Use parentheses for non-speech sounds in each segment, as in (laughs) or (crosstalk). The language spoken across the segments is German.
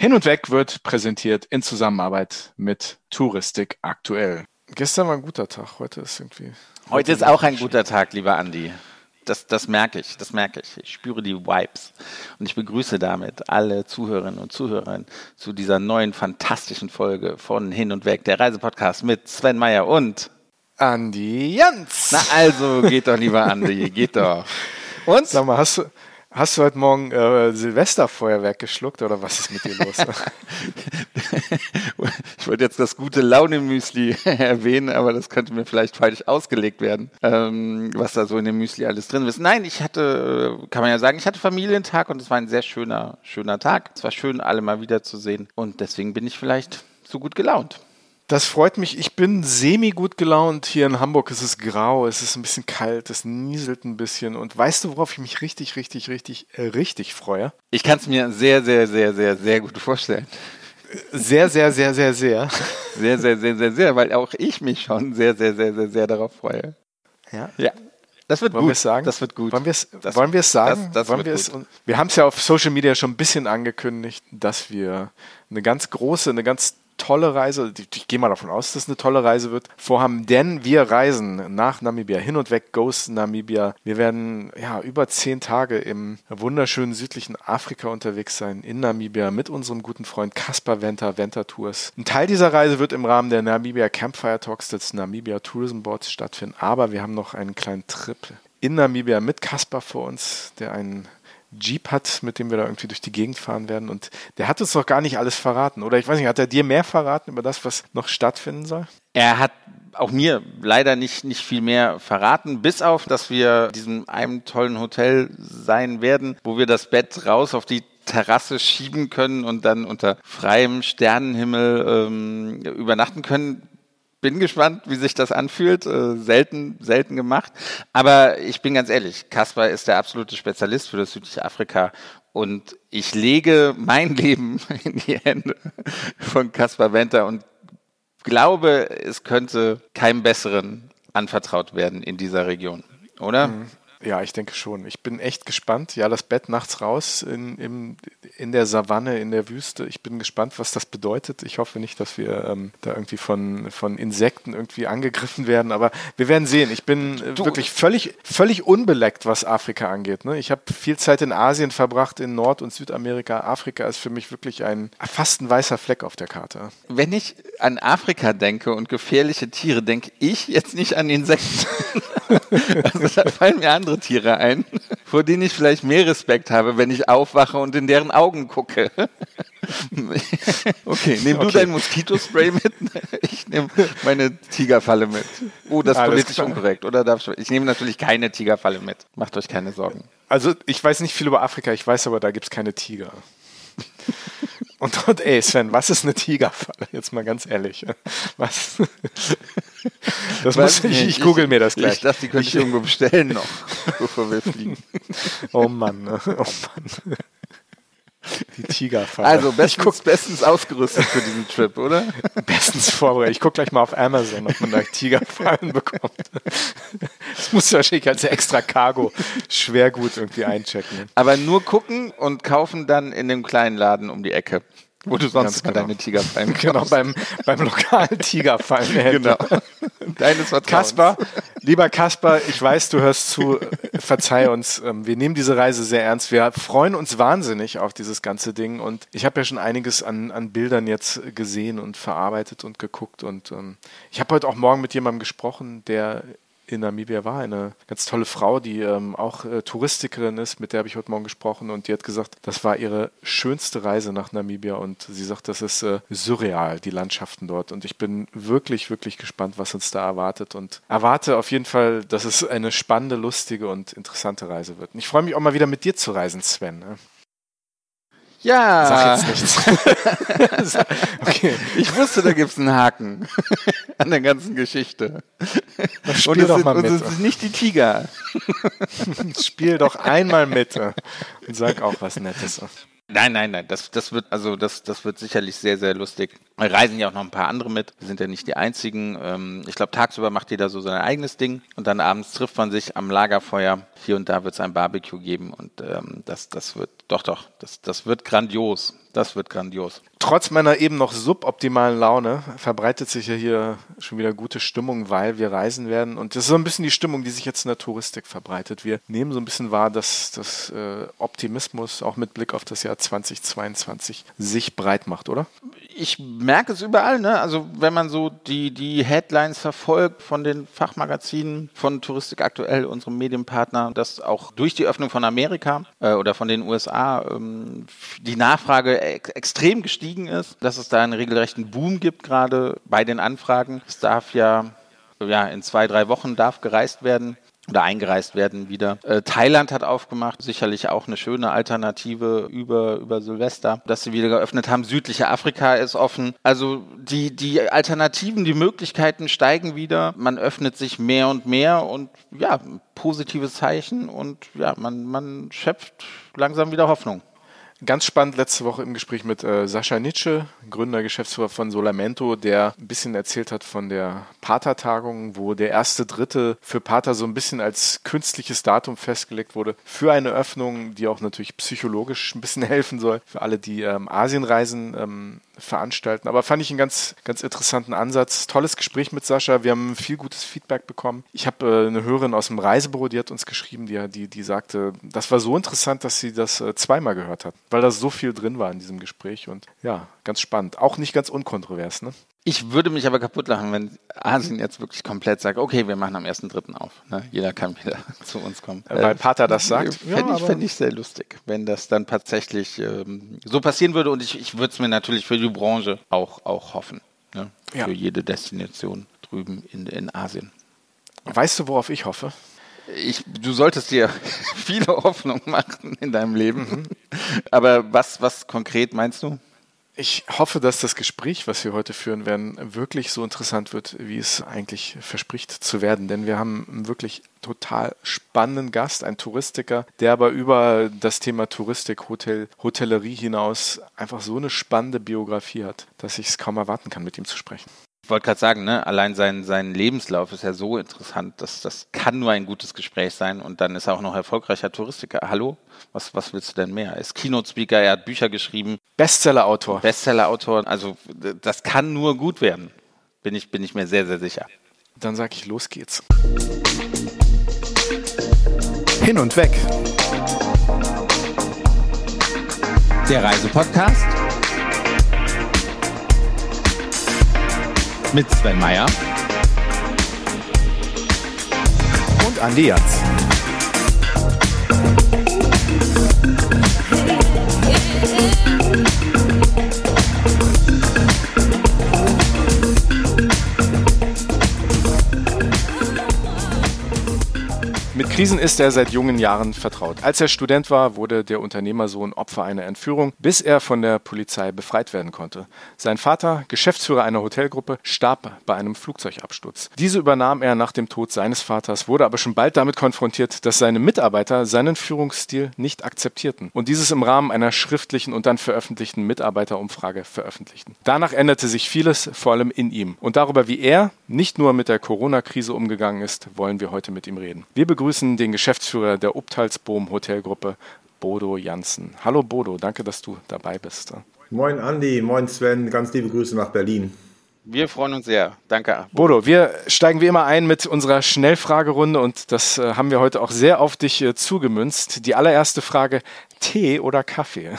Hin und Weg wird präsentiert in Zusammenarbeit mit Touristik aktuell. Gestern war ein guter Tag, heute ist irgendwie. Heute ist auch ein guter Tag, lieber Andi. Das, das merke ich, das merke ich. Ich spüre die Vibes. Und ich begrüße damit alle Zuhörerinnen und Zuhörer zu dieser neuen fantastischen Folge von Hin und Weg, der Reisepodcast mit Sven Meyer und Andi Jans. Na also, geht doch, lieber Andi, geht doch. (laughs) Und? Sag mal, hast du, Hast du heute Morgen äh, Silvesterfeuerwerk geschluckt oder was ist mit dir los? (laughs) ich wollte jetzt das gute Laune-Müsli (laughs) erwähnen, aber das könnte mir vielleicht falsch ausgelegt werden, ähm, was da so in dem Müsli alles drin ist. Nein, ich hatte, kann man ja sagen, ich hatte Familientag und es war ein sehr schöner, schöner Tag. Es war schön, alle mal wiederzusehen und deswegen bin ich vielleicht so gut gelaunt. Das freut mich. Ich bin semi gut gelaunt. Hier in Hamburg ist es grau, es ist ein bisschen kalt, es nieselt ein bisschen. Und weißt du, worauf ich mich richtig, richtig, richtig, äh, richtig freue? Ich kann es mir sehr, sehr, sehr, sehr, sehr gut vorstellen. Sehr, sehr, sehr, sehr, sehr. Sehr, sehr, sehr, sehr, sehr, weil auch ich mich schon sehr, sehr, sehr, sehr, sehr darauf freue. Ja? Ja. Das wird wollen gut. Sagen? Das wird gut. Wollen wir es wollen wir es sagen? Das, das wollen wir es? Wir haben es ja auf Social Media schon ein bisschen angekündigt, dass wir eine ganz große, eine ganz tolle Reise, ich, ich gehe mal davon aus, dass es eine tolle Reise wird, vorhaben, denn wir reisen nach Namibia, hin und weg, Ghost Namibia. Wir werden ja über zehn Tage im wunderschönen südlichen Afrika unterwegs sein, in Namibia, mit unserem guten Freund Kaspar Venter, Venter Tours. Ein Teil dieser Reise wird im Rahmen der Namibia Campfire Talks des Namibia Tourism Boards stattfinden, aber wir haben noch einen kleinen Trip in Namibia mit Kaspar vor uns, der einen Jeep hat, mit dem wir da irgendwie durch die Gegend fahren werden. Und der hat uns noch gar nicht alles verraten. Oder ich weiß nicht, hat er dir mehr verraten über das, was noch stattfinden soll? Er hat auch mir leider nicht, nicht viel mehr verraten, bis auf, dass wir diesem einem tollen Hotel sein werden, wo wir das Bett raus auf die Terrasse schieben können und dann unter freiem Sternenhimmel ähm, übernachten können bin gespannt, wie sich das anfühlt. Äh, selten, selten gemacht. Aber ich bin ganz ehrlich, Kaspar ist der absolute Spezialist für das südliche Afrika. Und ich lege mein (laughs) Leben in die Hände von Kaspar Venter und glaube, es könnte keinem Besseren anvertraut werden in dieser Region, oder? Mhm. Ja, ich denke schon. Ich bin echt gespannt. Ja, das Bett nachts raus in, in, in der Savanne, in der Wüste. Ich bin gespannt, was das bedeutet. Ich hoffe nicht, dass wir ähm, da irgendwie von, von Insekten irgendwie angegriffen werden. Aber wir werden sehen. Ich bin äh, wirklich völlig, völlig unbeleckt, was Afrika angeht. Ne? Ich habe viel Zeit in Asien verbracht, in Nord- und Südamerika. Afrika ist für mich wirklich ein fast ein weißer Fleck auf der Karte. Wenn ich an Afrika denke und gefährliche Tiere, denke ich jetzt nicht an Insekten. (laughs) also da fallen mir andere Tiere ein, (laughs) vor denen ich vielleicht mehr Respekt habe, wenn ich aufwache und in deren Augen gucke. (laughs) okay, nimm du okay. dein Moskitospray mit, (laughs) ich nehme meine Tigerfalle mit. Oh, das ist Alles politisch klar. unkorrekt, oder? Darf ich, ich nehme natürlich keine Tigerfalle mit. Macht euch keine Sorgen. Also ich weiß nicht viel über Afrika, ich weiß aber, da gibt es keine Tiger. (laughs) Und dort, ey Sven, was ist eine Tigerfalle? Jetzt mal ganz ehrlich. Was? Das muss ich, ich google mir das gleich. Ich dachte, die könnte ich irgendwo bestellen noch, (laughs) bevor wir fliegen. Oh Mann, ne? oh Mann. Die Tigerfalle. Also bestens, bestens ausgerüstet für diesen Trip, oder? (laughs) Bestens vorbereitet. Ich gucke gleich mal auf Amazon, ob man da Tigerfallen bekommt. Das muss wahrscheinlich als extra Cargo schwer gut irgendwie einchecken. Aber nur gucken und kaufen dann in dem kleinen Laden um die Ecke. Wo du sonst mal genau. deine Tigerfallen (laughs) Genau, beim, beim lokalen Tigerfallenhändler. Genau. (laughs) Deines Vertrauens. Kasper, lieber Kasper, ich weiß, du hörst zu, verzeih uns. Ähm, wir nehmen diese Reise sehr ernst. Wir freuen uns wahnsinnig auf dieses ganze Ding und ich habe ja schon einiges an, an Bildern jetzt gesehen und verarbeitet und geguckt und ähm, ich habe heute auch morgen mit jemandem gesprochen, der in Namibia war. Eine ganz tolle Frau, die ähm, auch äh, Touristikerin ist, mit der habe ich heute Morgen gesprochen und die hat gesagt, das war ihre schönste Reise nach Namibia und sie sagt, das ist äh, surreal, die Landschaften dort. Und ich bin wirklich, wirklich gespannt, was uns da erwartet und erwarte auf jeden Fall, dass es eine spannende, lustige und interessante Reise wird. Und ich freue mich auch mal wieder mit dir zu reisen, Sven. Ne? Ja. Sag jetzt nichts. (laughs) okay. Ich wusste, da gibt es einen Haken an der ganzen Geschichte. Das spiel doch sind, mal mit. Und es ist nicht die Tiger. (laughs) Spiel doch einmal mit und sag auch was Nettes. Nein, nein, nein. Das, das wird also das, das wird sicherlich sehr, sehr lustig. Wir reisen ja auch noch ein paar andere mit. Wir sind ja nicht die einzigen. Ähm, ich glaube, tagsüber macht jeder so sein eigenes Ding und dann abends trifft man sich am Lagerfeuer. Hier und da wird es ein Barbecue geben und ähm, das, das wird doch, doch, das, das wird grandios. Das wird grandios. Trotz meiner eben noch suboptimalen Laune verbreitet sich ja hier schon wieder gute Stimmung, weil wir reisen werden. Und das ist so ein bisschen die Stimmung, die sich jetzt in der Touristik verbreitet. Wir nehmen so ein bisschen wahr, dass das äh, Optimismus auch mit Blick auf das Jahr 2022 sich breit macht, oder? Ich merke es überall. Ne? Also wenn man so die, die Headlines verfolgt von den Fachmagazinen, von Touristik aktuell, unserem Medienpartner, dass auch durch die Öffnung von Amerika äh, oder von den USA ähm, die Nachfrage ex extrem gestiegen ist, dass es da einen regelrechten Boom gibt, gerade bei den Anfragen. Es darf ja, ja in zwei, drei Wochen darf gereist werden oder eingereist werden wieder. Äh, Thailand hat aufgemacht, sicherlich auch eine schöne Alternative über, über Silvester, dass sie wieder geöffnet haben. Südliche Afrika ist offen. Also die, die Alternativen, die Möglichkeiten steigen wieder. Man öffnet sich mehr und mehr und ja, positives Zeichen und ja, man, man schöpft langsam wieder Hoffnung. Ganz spannend letzte Woche im Gespräch mit äh, Sascha Nitsche, Gründer, Geschäftsführer von Solamento, der ein bisschen erzählt hat von der Pater-Tagung, wo der erste Dritte für Pater so ein bisschen als künstliches Datum festgelegt wurde für eine Öffnung, die auch natürlich psychologisch ein bisschen (laughs) helfen soll für alle, die ähm, Asienreisen ähm, veranstalten. Aber fand ich einen ganz, ganz interessanten Ansatz. Tolles Gespräch mit Sascha. Wir haben viel gutes Feedback bekommen. Ich habe äh, eine Hörerin aus dem Reisebüro, die hat uns geschrieben, die, die, die sagte, das war so interessant, dass sie das äh, zweimal gehört hat, weil da so viel drin war in diesem Gespräch. Und ja, ganz spannend. Auch nicht ganz unkontrovers, ne? Ich würde mich aber kaputt lachen, wenn Asien jetzt wirklich komplett sagt, okay, wir machen am 1.3. auf. Ne? Jeder kann wieder (laughs) zu uns kommen. Weil Pater das sagt. Fände ja, ich, fänd ich sehr lustig, wenn das dann tatsächlich ähm, so passieren würde. Und ich, ich würde es mir natürlich für die Branche auch, auch hoffen. Ne? Ja. Für jede Destination drüben in, in Asien. Weißt du, worauf ich hoffe? Ich, du solltest dir (laughs) viele Hoffnungen machen in deinem Leben. Mhm. Aber was, was konkret meinst du? Ich hoffe, dass das Gespräch, was wir heute führen werden, wirklich so interessant wird, wie es eigentlich verspricht zu werden. Denn wir haben einen wirklich total spannenden Gast, einen Touristiker, der aber über das Thema Touristik, Hotel, Hotellerie hinaus einfach so eine spannende Biografie hat, dass ich es kaum erwarten kann, mit ihm zu sprechen. Ich wollte gerade sagen, ne, allein sein, sein Lebenslauf ist ja so interessant, dass das kann nur ein gutes Gespräch sein und dann ist er auch noch erfolgreicher Touristiker. Hallo, was, was willst du denn mehr? Er ist Keynote-Speaker, er hat Bücher geschrieben. Bestseller-Autor. Bestseller-Autor, also das kann nur gut werden. Bin ich, bin ich mir sehr, sehr sicher. Dann sage ich, los geht's. Hin und weg. Der Reisepodcast mit Sven Meyer und Andi Jans. Mit Krisen ist er seit jungen Jahren vertraut. Als er Student war, wurde der Unternehmersohn Opfer einer Entführung, bis er von der Polizei befreit werden konnte. Sein Vater, Geschäftsführer einer Hotelgruppe, starb bei einem Flugzeugabsturz. Diese übernahm er nach dem Tod seines Vaters, wurde aber schon bald damit konfrontiert, dass seine Mitarbeiter seinen Führungsstil nicht akzeptierten und dieses im Rahmen einer schriftlichen und dann veröffentlichten Mitarbeiterumfrage veröffentlichten. Danach änderte sich vieles, vor allem in ihm. Und darüber, wie er nicht nur mit der Corona-Krise umgegangen ist, wollen wir heute mit ihm reden. Wir begrüßen den Geschäftsführer der Uptalsboom Hotelgruppe, Bodo Janssen. Hallo Bodo, danke, dass du dabei bist. Moin Andi, moin Sven, ganz liebe Grüße nach Berlin. Wir freuen uns sehr. Danke. Bodo, wir steigen wie immer ein mit unserer Schnellfragerunde und das äh, haben wir heute auch sehr auf dich äh, zugemünzt. Die allererste Frage: Tee oder Kaffee?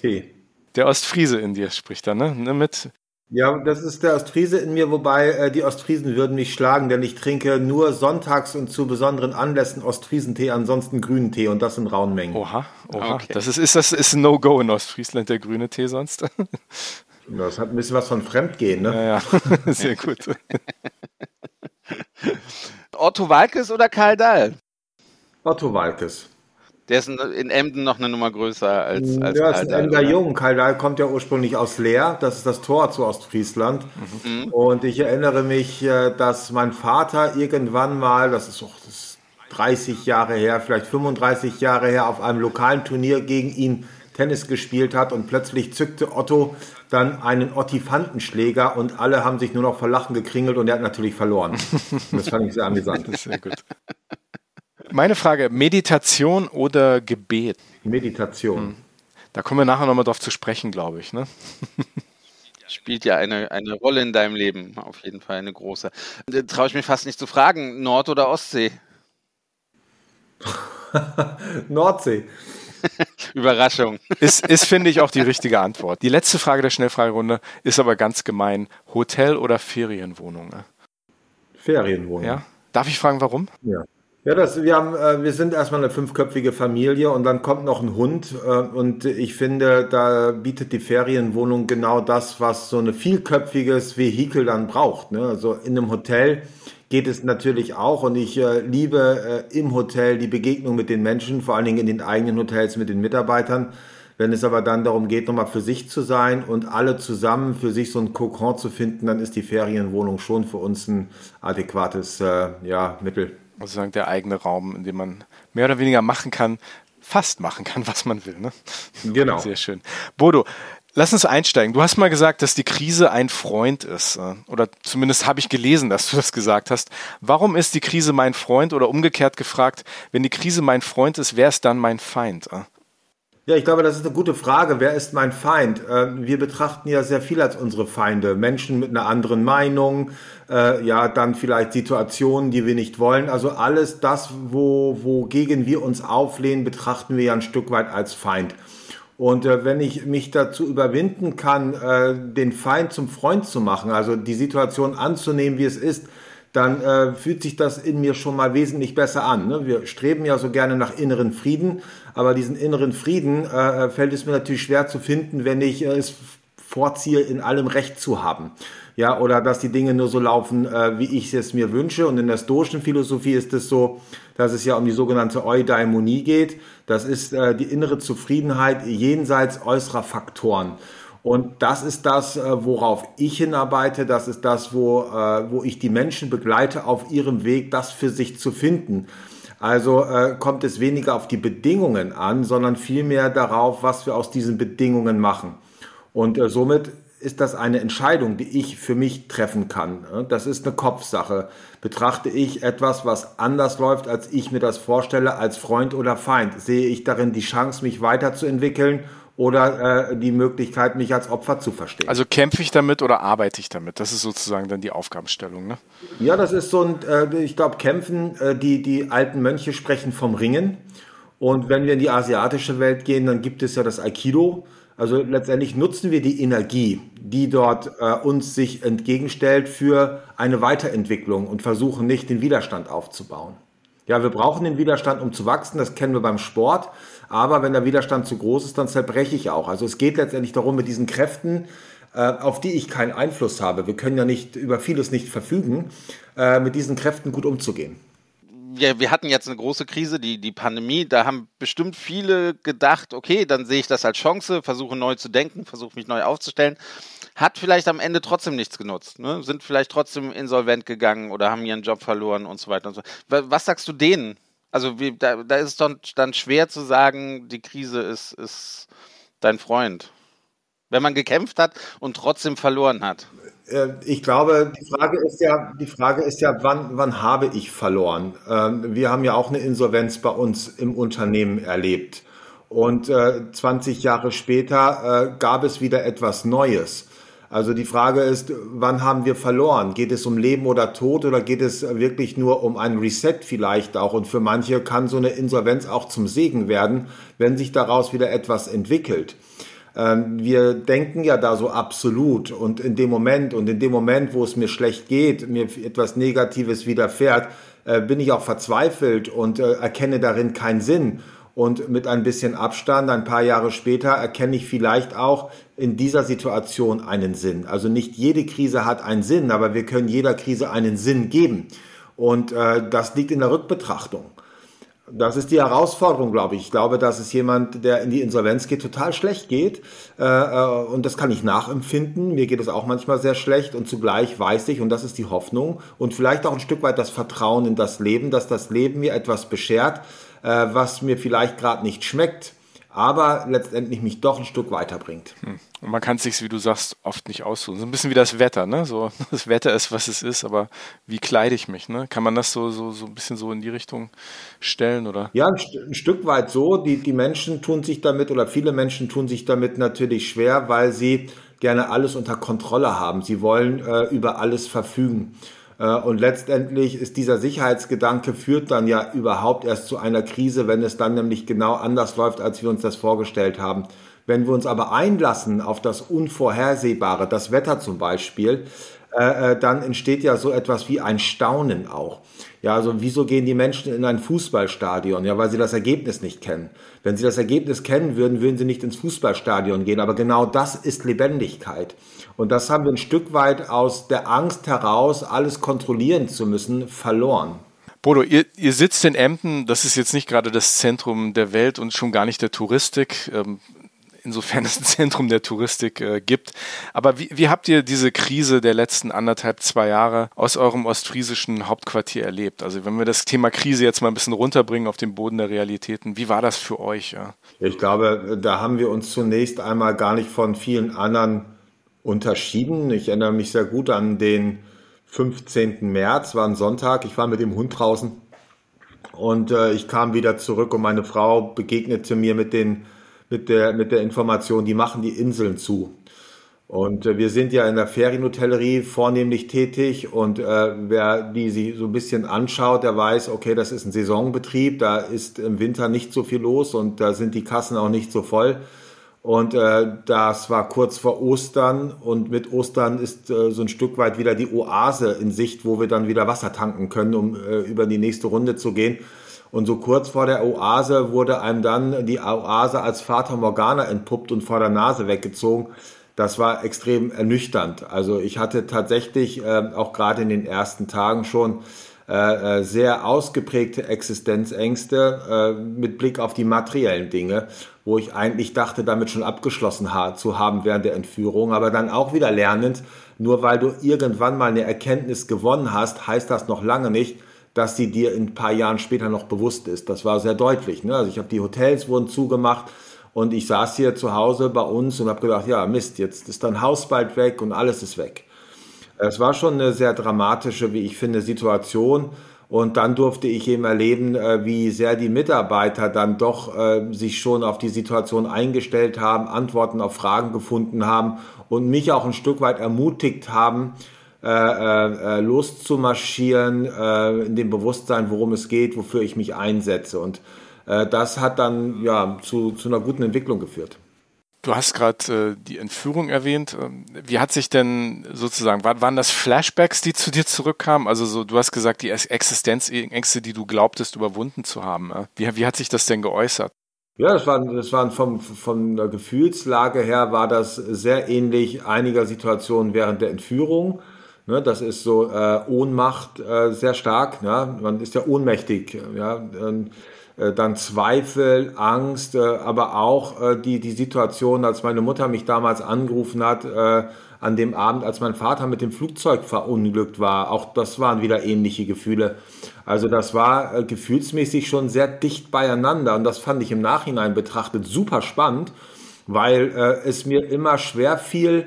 Tee. Der Ostfriese in dir spricht da, ne? ne mit ja, das ist der Ostfriese in mir, wobei äh, die Ostfriesen würden mich schlagen, denn ich trinke nur sonntags und zu besonderen Anlässen Ostfriesentee, ansonsten grünen Tee und das in rauen Mengen. Oha, oha. Okay. Das ist, ist das ist ein No-Go in Ostfriesland, der grüne Tee sonst? (laughs) Das hat ein bisschen was von Fremdgehen, ne? Ja, ja. (laughs) sehr gut. Otto Walkes oder Karl Dahl? Otto Walkes. Der ist in Emden noch eine Nummer größer als, als Ja, ist ein Emder Jung. Karl kommt ja ursprünglich aus Leer. Das ist das Tor zu Ostfriesland. Mhm. Und ich erinnere mich, äh, dass mein Vater irgendwann mal, das ist auch das ist 30 Jahre her, vielleicht 35 Jahre her, auf einem lokalen Turnier gegen ihn Tennis gespielt hat und plötzlich zückte Otto dann einen Ottifantenschläger und alle haben sich nur noch vor Lachen gekringelt und er hat natürlich verloren. (laughs) Das fand ich sehr amüsant. Sehr gut. Meine Frage, Meditation oder Gebet? Meditation. Hm. Da kommen wir nachher nochmal drauf zu sprechen, glaube ich. Ne? (laughs) Spielt ja eine, eine Rolle in deinem Leben, auf jeden Fall eine große. Traue ich mich fast nicht zu fragen, Nord- oder Ostsee? (laughs) Nordsee. (laughs) Überraschung. Ist, ist finde ich, auch die richtige Antwort. Die letzte Frage der Schnellfragerunde ist aber ganz gemein. Hotel oder Ferienwohnung? Ferienwohnung. Ja. Darf ich fragen, warum? Ja. Ja, das, wir, haben, äh, wir sind erstmal eine fünfköpfige Familie und dann kommt noch ein Hund. Äh, und ich finde, da bietet die Ferienwohnung genau das, was so ein vielköpfiges Vehikel dann braucht. Ne? Also in einem Hotel geht es natürlich auch und ich äh, liebe im Hotel die Begegnung mit den Menschen, vor allen Dingen in den eigenen Hotels mit den Mitarbeitern. Wenn es aber dann darum geht, nochmal für sich zu sein und alle zusammen für sich so ein Kokon zu finden, dann ist die Ferienwohnung schon für uns ein adäquates ja, Mittel. Also sagen der eigene Raum, in dem man mehr oder weniger machen kann, fast machen kann, (laughs) was man will. Ne? Genau. Sehr schön. Bodo, Lass uns einsteigen. Du hast mal gesagt, dass die Krise ein Freund ist. Äh, oder zumindest habe ich gelesen, dass du das gesagt hast. Warum ist die Krise mein Freund? Oder umgekehrt gefragt, wenn die Krise mein Freund ist, wer ist dann mein Feind? Äh? Ja, ich glaube, das ist eine gute Frage. Wer ist mein Feind? Äh, wir betrachten ja sehr viel als unsere Feinde. Menschen mit einer anderen Meinung, ja, dann vielleicht Situationen, die wir nicht wollen. Also alles das, wo, wogegen wir uns auflehnen, betrachten wir ja ein Stück weit als Feind. Und äh, wenn ich mich dazu überwinden kann, äh, den Feind zum Freund zu machen, also die Situation anzunehmen, wie es ist, dann äh, fühlt sich das in mir schon mal wesentlich besser an. Ne? Wir streben ja so gerne nach inneren Frieden, aber diesen inneren Frieden äh, fällt es mir natürlich schwer zu finden, wenn ich äh, es vorziehe, in allem Recht zu haben. Ja, oder dass die Dinge nur so laufen, äh, wie ich es mir wünsche. Und in der stoischen Philosophie ist es so, dass es ja um die sogenannte Eudaimonie geht. Das ist äh, die innere Zufriedenheit jenseits äußerer Faktoren. Und das ist das, äh, worauf ich hinarbeite. Das ist das, wo, äh, wo ich die Menschen begleite auf ihrem Weg, das für sich zu finden. Also äh, kommt es weniger auf die Bedingungen an, sondern vielmehr darauf, was wir aus diesen Bedingungen machen. Und äh, somit ist das eine Entscheidung, die ich für mich treffen kann. Das ist eine Kopfsache. Betrachte ich etwas, was anders läuft, als ich mir das vorstelle, als Freund oder Feind? Sehe ich darin die Chance, mich weiterzuentwickeln oder äh, die Möglichkeit, mich als Opfer zu verstehen? Also kämpfe ich damit oder arbeite ich damit? Das ist sozusagen dann die Aufgabenstellung. Ne? Ja, das ist so ein, äh, ich glaube, Kämpfen, äh, die, die alten Mönche sprechen vom Ringen. Und wenn wir in die asiatische Welt gehen, dann gibt es ja das Aikido also letztendlich nutzen wir die Energie, die dort äh, uns sich entgegenstellt, für eine Weiterentwicklung und versuchen nicht den Widerstand aufzubauen. Ja, wir brauchen den Widerstand, um zu wachsen. Das kennen wir beim Sport. Aber wenn der Widerstand zu groß ist, dann zerbreche ich auch. Also es geht letztendlich darum, mit diesen Kräften, äh, auf die ich keinen Einfluss habe, wir können ja nicht über vieles nicht verfügen, äh, mit diesen Kräften gut umzugehen wir, wir hatten jetzt eine große Krise, die, die Pandemie, da haben bestimmt viele gedacht, okay, dann sehe ich das als Chance, versuche neu zu denken, versuche mich neu aufzustellen. Hat vielleicht am Ende trotzdem nichts genutzt, ne? sind vielleicht trotzdem insolvent gegangen oder haben ihren Job verloren und so weiter und so. Was sagst du denen? Also wie, da, da ist es dann, dann schwer zu sagen, die Krise ist, ist dein Freund. Wenn man gekämpft hat und trotzdem verloren hat. Äh, ich glaube, die Frage ist ja, die Frage ist ja, wann, wann habe ich verloren? Ähm, wir haben ja auch eine Insolvenz bei uns im Unternehmen erlebt. Und 20 äh, Jahre später äh, gab es wieder etwas Neues. Also die Frage ist, wann haben wir verloren? Geht es um Leben oder Tod oder geht es wirklich nur um ein Reset vielleicht auch? Und für manche kann so eine Insolvenz auch zum Segen werden, wenn sich daraus wieder etwas entwickelt. Ähm, wir denken ja da so absolut und in dem Moment und in dem Moment, wo es mir schlecht geht, mir etwas Negatives widerfährt, äh, bin ich auch verzweifelt und äh, erkenne darin keinen Sinn. Und mit ein bisschen Abstand, ein paar Jahre später, erkenne ich vielleicht auch in dieser Situation einen Sinn. Also nicht jede Krise hat einen Sinn, aber wir können jeder Krise einen Sinn geben. Und äh, das liegt in der Rückbetrachtung. Das ist die Herausforderung, glaube ich. Ich glaube, dass es jemand, der in die Insolvenz geht, total schlecht geht. Äh, äh, und das kann ich nachempfinden. Mir geht es auch manchmal sehr schlecht. Und zugleich weiß ich, und das ist die Hoffnung und vielleicht auch ein Stück weit das Vertrauen in das Leben, dass das Leben mir etwas beschert, was mir vielleicht gerade nicht schmeckt. aber letztendlich mich doch ein Stück weiterbringt. Hm. Und man kann es sich, wie du sagst, oft nicht aussuchen. So ein bisschen wie das Wetter, ne? So, (laughs) das Wetter ist, was es ist, aber wie kleide ich mich, ne? Kann man das so, so, so ein bisschen so in die Richtung stellen, oder? Ja, ein, ein Stück weit so. Die, die Menschen tun sich damit, oder viele Menschen tun sich damit natürlich schwer, weil sie gerne alles unter Kontrolle haben. Sie wollen äh, über alles verfügen. Äh, und letztendlich ist dieser Sicherheitsgedanke führt dann ja überhaupt erst zu einer Krise, wenn es dann nämlich genau anders läuft, als wir uns das vorgestellt haben. Wenn wir uns aber einlassen auf das Unvorhersehbare, das Wetter zum Beispiel, äh, äh, dann entsteht ja so etwas wie ein Staunen auch. Ja, also wieso gehen die Menschen in ein Fußballstadion? Ja, weil sie das Ergebnis nicht kennen. Wenn sie das Ergebnis kennen würden, würden sie nicht ins Fußballstadion gehen. Aber genau das ist Lebendigkeit. Und das haben wir ein Stück weit aus der Angst heraus, alles kontrollieren zu müssen, verloren. Bodo, ihr, ihr sitzt in Emden, das ist jetzt nicht gerade das Zentrum der Welt und schon gar nicht der Touristik. Ähm, insofern (laughs) es ein Zentrum der Touristik äh, gibt. Aber wie, wie habt ihr diese Krise der letzten anderthalb, zwei Jahre aus eurem ostfriesischen Hauptquartier erlebt? Also wenn wir das Thema Krise jetzt mal ein bisschen runterbringen auf den Boden der Realitäten, wie war das für euch? Ja? Ich glaube, da haben wir uns zunächst einmal gar nicht von vielen anderen unterschieden. Ich erinnere mich sehr gut an den 15. März, war ein Sonntag. Ich war mit dem Hund draußen und äh, ich kam wieder zurück und meine Frau begegnete mir mit den mit der, mit der Information, die machen die Inseln zu. Und äh, wir sind ja in der Ferienhotellerie vornehmlich tätig und äh, wer die sich so ein bisschen anschaut, der weiß, okay, das ist ein Saisonbetrieb, da ist im Winter nicht so viel los und da sind die Kassen auch nicht so voll. Und äh, das war kurz vor Ostern und mit Ostern ist äh, so ein Stück weit wieder die Oase in Sicht, wo wir dann wieder Wasser tanken können, um äh, über die nächste Runde zu gehen. Und so kurz vor der Oase wurde einem dann die Oase als Vater Morgana entpuppt und vor der Nase weggezogen. Das war extrem ernüchternd. Also ich hatte tatsächlich äh, auch gerade in den ersten Tagen schon äh, äh sehr ausgeprägte Existenzängste äh, mit Blick auf die materiellen Dinge, wo ich eigentlich dachte, damit schon abgeschlossen ha zu haben während der Entführung, aber dann auch wieder lernend, nur weil du irgendwann mal eine Erkenntnis gewonnen hast, heißt das noch lange nicht, dass sie dir ein paar Jahren später noch bewusst ist. Das war sehr deutlich. Ne? Also ich habe die Hotels wurden zugemacht und ich saß hier zu Hause bei uns und habe gedacht, ja Mist, jetzt ist dein Haus bald weg und alles ist weg. Es war schon eine sehr dramatische, wie ich finde, Situation. Und dann durfte ich eben erleben, äh, wie sehr die Mitarbeiter dann doch äh, sich schon auf die Situation eingestellt haben, Antworten auf Fragen gefunden haben und mich auch ein Stück weit ermutigt haben, äh, loszumarschieren, in dem Bewusstsein, worum es geht, wofür ich mich einsetze. Und das hat dann ja zu, zu einer guten Entwicklung geführt. Du hast gerade äh, die Entführung erwähnt. Ähm, wie hat sich denn sozusagen, war, waren das Flashbacks, die zu dir zurückkamen? Also so, du hast gesagt, die Existenzängste, die du glaubtest, überwunden zu haben. Wie, wie hat sich das denn geäußert? Ja, das waren, das waren vom, von der Gefühlslage her war das sehr ähnlich einiger Situationen während der Entführung. Ne, das ist so äh, Ohnmacht äh, sehr stark. Ja? Man ist ja ohnmächtig. Ja? Äh, dann Zweifel, Angst, äh, aber auch äh, die, die Situation, als meine Mutter mich damals angerufen hat, an dem Abend, als mein Vater mit dem Flugzeug verunglückt war. Auch das waren wieder ähnliche Gefühle. Also das war gefühlsmäßig schon sehr dicht beieinander und das fand ich im Nachhinein betrachtet super spannend, weil es mir immer schwer fiel,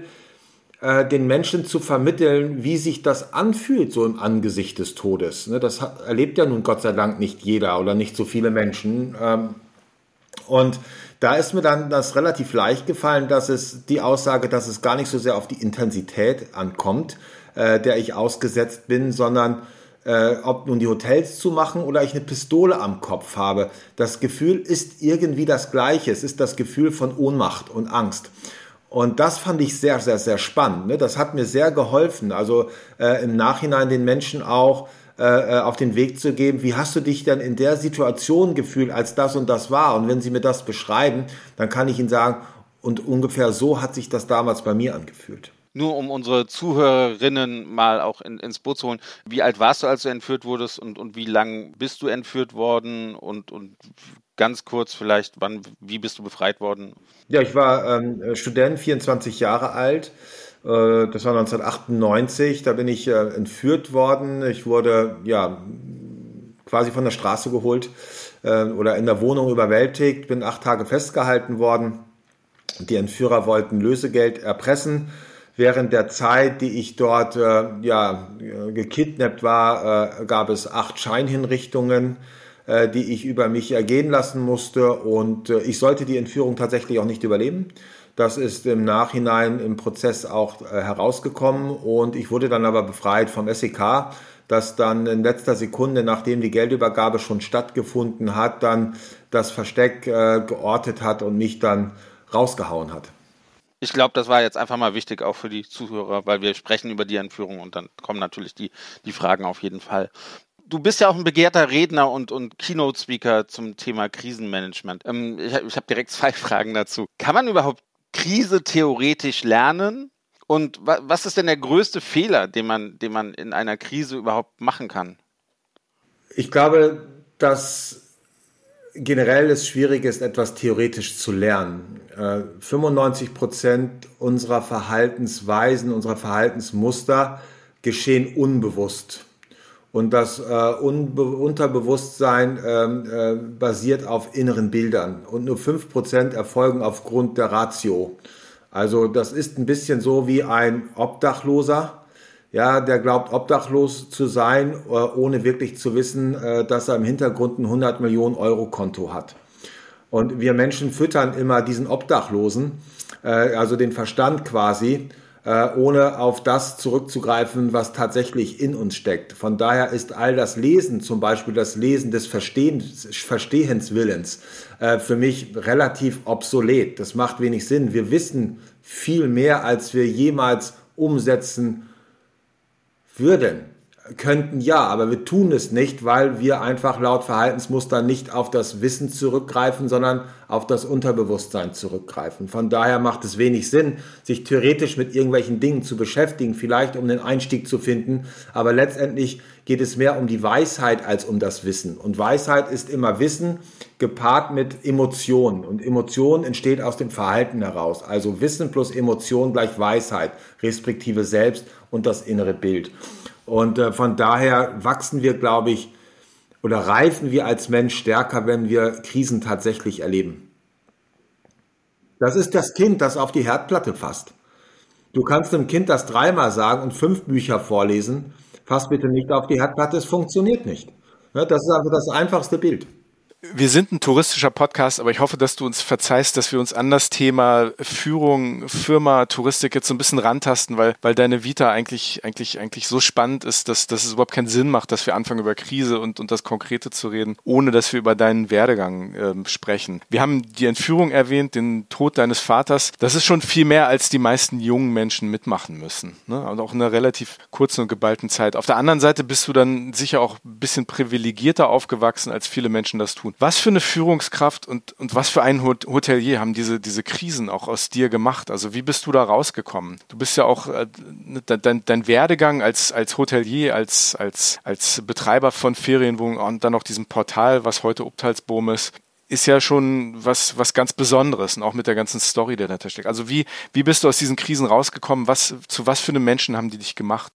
äh, den Menschen zu vermitteln, wie sich das anfühlt, so im Angesicht des Todes. Ne, das erlebt ja nun Gott sei Dank nicht jeder oder nicht so viele Menschen. Ähm, und da ist mir dann das relativ leicht gefallen, dass es die Aussage, dass es gar nicht so sehr auf die Intensität ankommt, äh, der ich ausgesetzt bin, sondern äh, ob nun die Hotels zu machen oder ich eine Pistole am Kopf habe. Das Gefühl ist irgendwie das gleiche. Es ist das Gefühl von Ohnmacht und Angst. Und das fand ich sehr, sehr, sehr spannend. Ne? Das hat mir sehr geholfen, also äh, im Nachhinein den Menschen auch äh, äh, auf den Weg zu geben, wie hast du dich denn in der Situation gefühlt, als das und das war? Und wenn sie mir das beschreiben, dann kann ich ihnen sagen, und ungefähr so hat sich das damals bei mir angefühlt. Nur um unsere Zuhörerinnen mal auch in, ins Boot zu holen. Wie alt warst du, als du entführt wurdest und, und wie lang bist du entführt worden und, und ganz kurz vielleicht, wann, wie bist du befreit worden? Ja, ich war ähm, Student, 24 Jahre alt. Äh, das war 1998. Da bin ich äh, entführt worden. Ich wurde ja quasi von der Straße geholt äh, oder in der Wohnung überwältigt, bin acht Tage festgehalten worden. Die Entführer wollten Lösegeld erpressen. Während der Zeit, die ich dort äh, ja, gekidnappt war, äh, gab es acht Scheinhinrichtungen, äh, die ich über mich ergehen lassen musste. Und äh, ich sollte die Entführung tatsächlich auch nicht überleben. Das ist im Nachhinein im Prozess auch äh, herausgekommen und ich wurde dann aber befreit vom SEK, das dann in letzter Sekunde, nachdem die Geldübergabe schon stattgefunden hat, dann das Versteck äh, geortet hat und mich dann rausgehauen hat. Ich glaube, das war jetzt einfach mal wichtig auch für die Zuhörer, weil wir sprechen über die Entführung und dann kommen natürlich die, die Fragen auf jeden Fall. Du bist ja auch ein begehrter Redner und, und Keynote-Speaker zum Thema Krisenmanagement. Ähm, ich ich habe direkt zwei (laughs) Fragen dazu. Kann man überhaupt Krise theoretisch lernen? Und wa was ist denn der größte Fehler, den man, den man in einer Krise überhaupt machen kann? Ich glaube, dass generell es schwierig ist, etwas theoretisch zu lernen. Äh, 95 Prozent unserer Verhaltensweisen, unserer Verhaltensmuster geschehen unbewusst. Und das äh, Unbe Unterbewusstsein ähm, äh, basiert auf inneren Bildern. Und nur 5% erfolgen aufgrund der Ratio. Also das ist ein bisschen so wie ein Obdachloser, ja, der glaubt obdachlos zu sein, äh, ohne wirklich zu wissen, äh, dass er im Hintergrund ein 100 Millionen Euro Konto hat. Und wir Menschen füttern immer diesen Obdachlosen, äh, also den Verstand quasi, äh, ohne auf das zurückzugreifen, was tatsächlich in uns steckt. Von daher ist all das Lesen, zum Beispiel das Lesen des Verstehens, Verstehenswillens, äh, für mich relativ obsolet. Das macht wenig Sinn. Wir wissen viel mehr, als wir jemals umsetzen würden könnten ja, aber wir tun es nicht, weil wir einfach laut Verhaltensmuster nicht auf das Wissen zurückgreifen, sondern auf das Unterbewusstsein zurückgreifen. Von daher macht es wenig Sinn, sich theoretisch mit irgendwelchen Dingen zu beschäftigen, vielleicht um den Einstieg zu finden, aber letztendlich geht es mehr um die Weisheit als um das Wissen. Und Weisheit ist immer Wissen gepaart mit Emotionen. Und Emotion entsteht aus dem Verhalten heraus. Also Wissen plus Emotion gleich Weisheit, respektive Selbst und das innere Bild. Und äh, von daher wachsen wir, glaube ich, oder reifen wir als Mensch stärker, wenn wir Krisen tatsächlich erleben. Das ist das Kind, das auf die Herdplatte fasst. Du kannst einem Kind das dreimal sagen und fünf Bücher vorlesen. Fass bitte nicht auf die Herdplatte, es funktioniert nicht. Das ist also das einfachste Bild. Wir sind ein touristischer Podcast, aber ich hoffe, dass du uns verzeihst, dass wir uns an das Thema Führung, Firma, Touristik jetzt so ein bisschen rantasten, weil, weil deine Vita eigentlich, eigentlich, eigentlich so spannend ist, dass, dass es überhaupt keinen Sinn macht, dass wir anfangen über Krise und, und das Konkrete zu reden, ohne dass wir über deinen Werdegang ähm, sprechen. Wir haben die Entführung erwähnt, den Tod deines Vaters. Das ist schon viel mehr, als die meisten jungen Menschen mitmachen müssen. Ne? Und auch in einer relativ kurzen und geballten Zeit. Auf der anderen Seite bist du dann sicher auch ein bisschen privilegierter aufgewachsen, als viele Menschen das tun tun. Was für eine Führungskraft und, und was für ein Hotelier haben diese, diese Krisen auch aus dir gemacht? Also wie bist du da rausgekommen? Du bist ja auch, äh, dein, dein Werdegang als, als Hotelier, als, als, als Betreiber von Ferienwohnungen und dann noch diesem Portal, was heute Obtalsboom ist, ist ja schon was, was ganz Besonderes und auch mit der ganzen Story, die dahinter steckt. Also wie, wie bist du aus diesen Krisen rausgekommen? Was, zu was für einem Menschen haben die dich gemacht?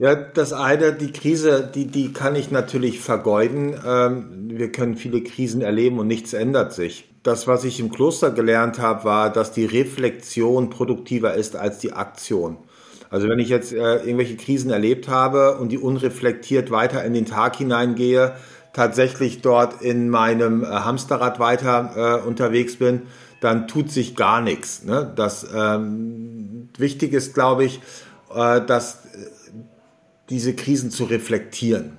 Ja, das eine, die Krise, die, die kann ich natürlich vergeuden. Ähm, wir können viele Krisen erleben und nichts ändert sich. Das, was ich im Kloster gelernt habe, war, dass die Reflexion produktiver ist als die Aktion. Also wenn ich jetzt äh, irgendwelche Krisen erlebt habe und die unreflektiert weiter in den Tag hineingehe, tatsächlich dort in meinem äh, Hamsterrad weiter äh, unterwegs bin, dann tut sich gar nichts. Ne? Das ähm, wichtig ist, glaube ich, dass diese Krisen zu reflektieren.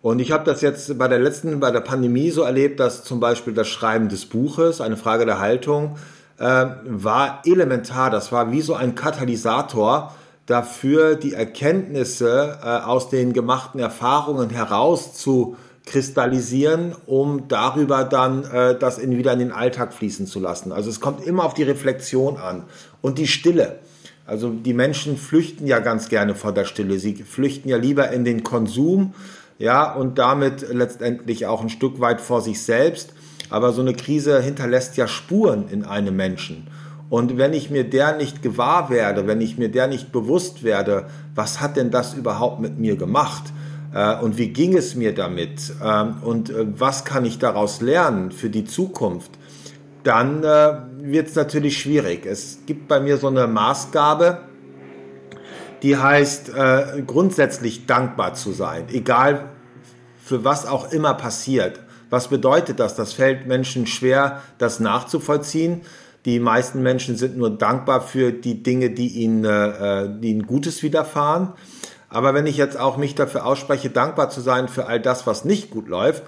Und ich habe das jetzt bei der letzten, bei der Pandemie so erlebt, dass zum Beispiel das Schreiben des Buches, eine Frage der Haltung, äh, war elementar. Das war wie so ein Katalysator dafür, die Erkenntnisse äh, aus den gemachten Erfahrungen heraus zu kristallisieren, um darüber dann äh, das in, wieder in den Alltag fließen zu lassen. Also es kommt immer auf die Reflexion an und die Stille. Also die Menschen flüchten ja ganz gerne vor der Stille. Sie flüchten ja lieber in den Konsum, ja, und damit letztendlich auch ein Stück weit vor sich selbst. Aber so eine Krise hinterlässt ja Spuren in einem Menschen. Und wenn ich mir der nicht gewahr werde, wenn ich mir der nicht bewusst werde, was hat denn das überhaupt mit mir gemacht, Äh, und wie ging es mir damit? Ähm, und äh, was kann ich daraus lernen für die Zukunft? Dann äh, wird es natürlich schwierig. Es gibt bei mir so eine Maßgabe, die heißt, äh, grundsätzlich dankbar zu sein, egal für was auch immer passiert. Was bedeutet das? Das fällt Menschen schwer, das nachzuvollziehen. Die meisten Menschen sind nur dankbar für die Dinge, die ihnen, äh, die ihnen Gutes widerfahren. Aber wenn ich jetzt auch mich dafür ausspreche, dankbar zu sein für all das, was nicht gut läuft,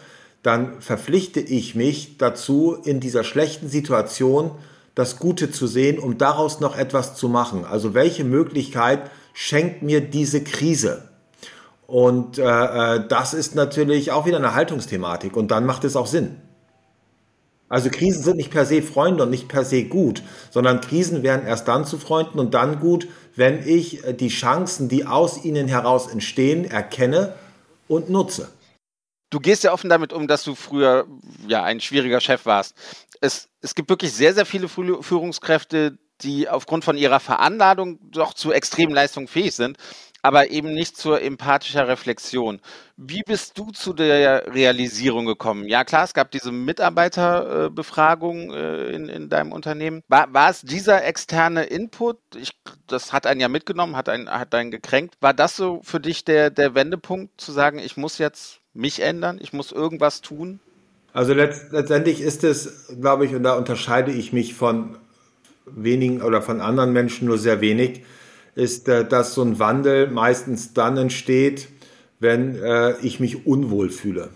dann verpflichte ich mich dazu, in dieser schlechten Situation das Gute zu sehen, um daraus noch etwas zu machen. Also welche Möglichkeit schenkt mir diese Krise? Und äh, äh, das ist natürlich auch wieder eine Haltungsthematik und dann macht es auch Sinn. Also Krisen sind nicht per se Freunde und nicht per se gut, sondern Krisen werden erst dann zu Freunden und dann gut, wenn ich äh, die Chancen, die aus ihnen heraus entstehen, erkenne und nutze. Du gehst ja offen damit um, dass du früher ja ein schwieriger Chef warst. Es, es gibt wirklich sehr, sehr viele Führungskräfte, die aufgrund von ihrer Veranladung doch zu extremen Leistungen fähig sind, aber eben nicht zur empathischer Reflexion. Wie bist du zu der Realisierung gekommen? Ja, klar, es gab diese Mitarbeiterbefragung äh, in, in deinem Unternehmen. War, war es dieser externe Input? Ich, das hat einen ja mitgenommen, hat einen, hat einen gekränkt. War das so für dich der, der Wendepunkt, zu sagen, ich muss jetzt mich ändern, ich muss irgendwas tun? Also letzt, letztendlich ist es, glaube ich, und da unterscheide ich mich von wenigen oder von anderen Menschen nur sehr wenig, ist, äh, dass so ein Wandel meistens dann entsteht, wenn äh, ich mich unwohl fühle.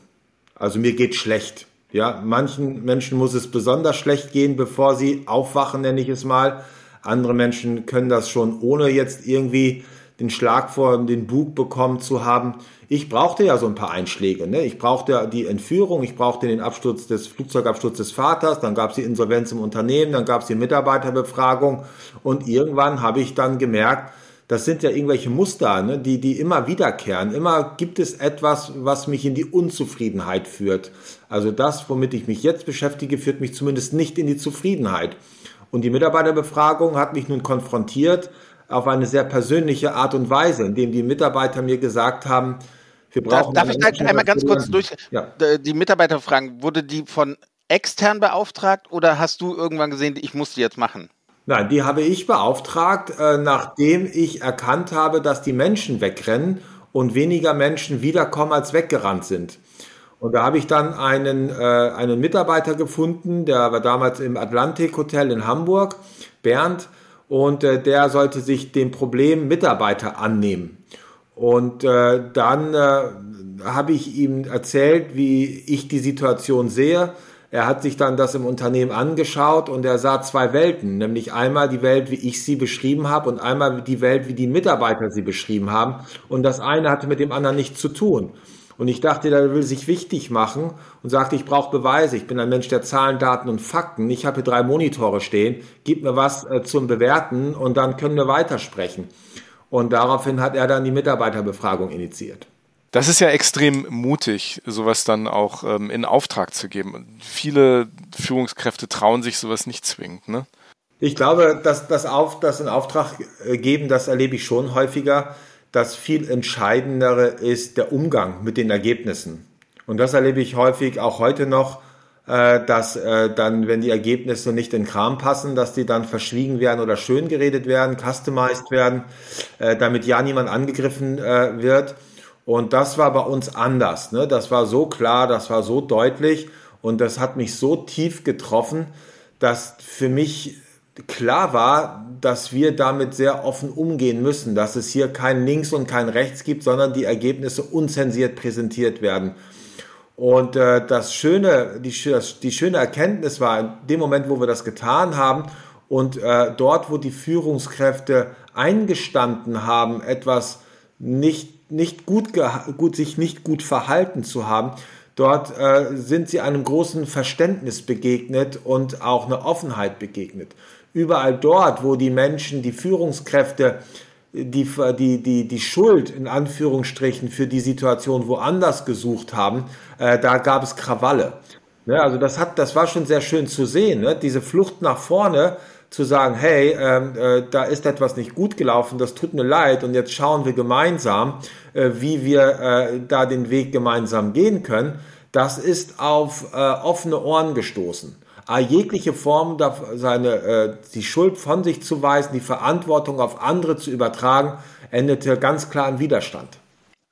Also mir geht schlecht. Ja, manchen Menschen muss es besonders schlecht gehen, bevor sie aufwachen, nenne ich es mal. Andere Menschen können das schon ohne jetzt irgendwie den Schlag vor den Bug bekommen zu haben. Ich brauchte ja so ein paar Einschläge. Ne? Ich brauchte die Entführung, ich brauchte den Absturz des Flugzeugabsturz des Vaters, dann gab es die Insolvenz im Unternehmen, dann gab es die Mitarbeiterbefragung und irgendwann habe ich dann gemerkt, das sind ja irgendwelche Muster, ne, die, die immer wiederkehren. Immer gibt es etwas, was mich in die Unzufriedenheit führt. Also das, womit ich mich jetzt beschäftige, führt mich zumindest nicht in die Zufriedenheit. Und die Mitarbeiterbefragung hat mich nun konfrontiert auf eine sehr persönliche Art und Weise, indem die Mitarbeiter mir gesagt haben, wir brauchen. Darf, darf ich einmal ganz kurz durch ja. die Mitarbeiter fragen, wurde die von extern beauftragt oder hast du irgendwann gesehen, ich muss die jetzt machen? Nein, die habe ich beauftragt, äh, nachdem ich erkannt habe, dass die Menschen wegrennen und weniger Menschen wiederkommen, als weggerannt sind. Und da habe ich dann einen, äh, einen Mitarbeiter gefunden, der war damals im Atlantik Hotel in Hamburg, Bernd, und äh, der sollte sich dem Problem Mitarbeiter annehmen. Und äh, dann äh, habe ich ihm erzählt, wie ich die Situation sehe er hat sich dann das im Unternehmen angeschaut und er sah zwei Welten, nämlich einmal die Welt, wie ich sie beschrieben habe und einmal die Welt, wie die Mitarbeiter sie beschrieben haben. Und das eine hatte mit dem anderen nichts zu tun. Und ich dachte, er will sich wichtig machen und sagte, ich brauche Beweise. Ich bin ein Mensch der Zahlen, Daten und Fakten. Ich habe hier drei Monitore stehen. Gib mir was äh, zum Bewerten und dann können wir weitersprechen. Und daraufhin hat er dann die Mitarbeiterbefragung initiiert. Das ist ja extrem mutig, sowas dann auch ähm, in Auftrag zu geben. Viele Führungskräfte trauen sich sowas nicht zwingend, ne? Ich glaube, dass das, auf, das in Auftrag äh, geben, das erlebe ich schon häufiger. Das viel entscheidendere ist der Umgang mit den Ergebnissen. Und das erlebe ich häufig auch heute noch, äh, dass äh, dann, wenn die Ergebnisse nicht in Kram passen, dass die dann verschwiegen werden oder schön geredet werden, customized werden, damit ja niemand angegriffen wird. Und das war bei uns anders. Ne? Das war so klar, das war so deutlich und das hat mich so tief getroffen, dass für mich klar war, dass wir damit sehr offen umgehen müssen, dass es hier kein Links und kein Rechts gibt, sondern die Ergebnisse unzensiert präsentiert werden. Und äh, das schöne, die, das, die schöne Erkenntnis war in dem Moment, wo wir das getan haben und äh, dort, wo die Führungskräfte eingestanden haben, etwas nicht nicht gut, gut, sich nicht gut verhalten zu haben, dort äh, sind sie einem großen Verständnis begegnet und auch eine Offenheit begegnet. Überall dort, wo die Menschen, die Führungskräfte, die, die, die, die Schuld in Anführungsstrichen für die Situation woanders gesucht haben, äh, da gab es Krawalle. Ne, also das hat, das war schon sehr schön zu sehen. Ne? Diese Flucht nach vorne zu sagen, hey, ähm, äh, da ist etwas nicht gut gelaufen, das tut mir leid und jetzt schauen wir gemeinsam, äh, wie wir äh, da den Weg gemeinsam gehen können, das ist auf äh, offene Ohren gestoßen. Ah, jegliche Form, seine, äh, die Schuld von sich zu weisen, die Verantwortung auf andere zu übertragen, endete ganz klar im Widerstand.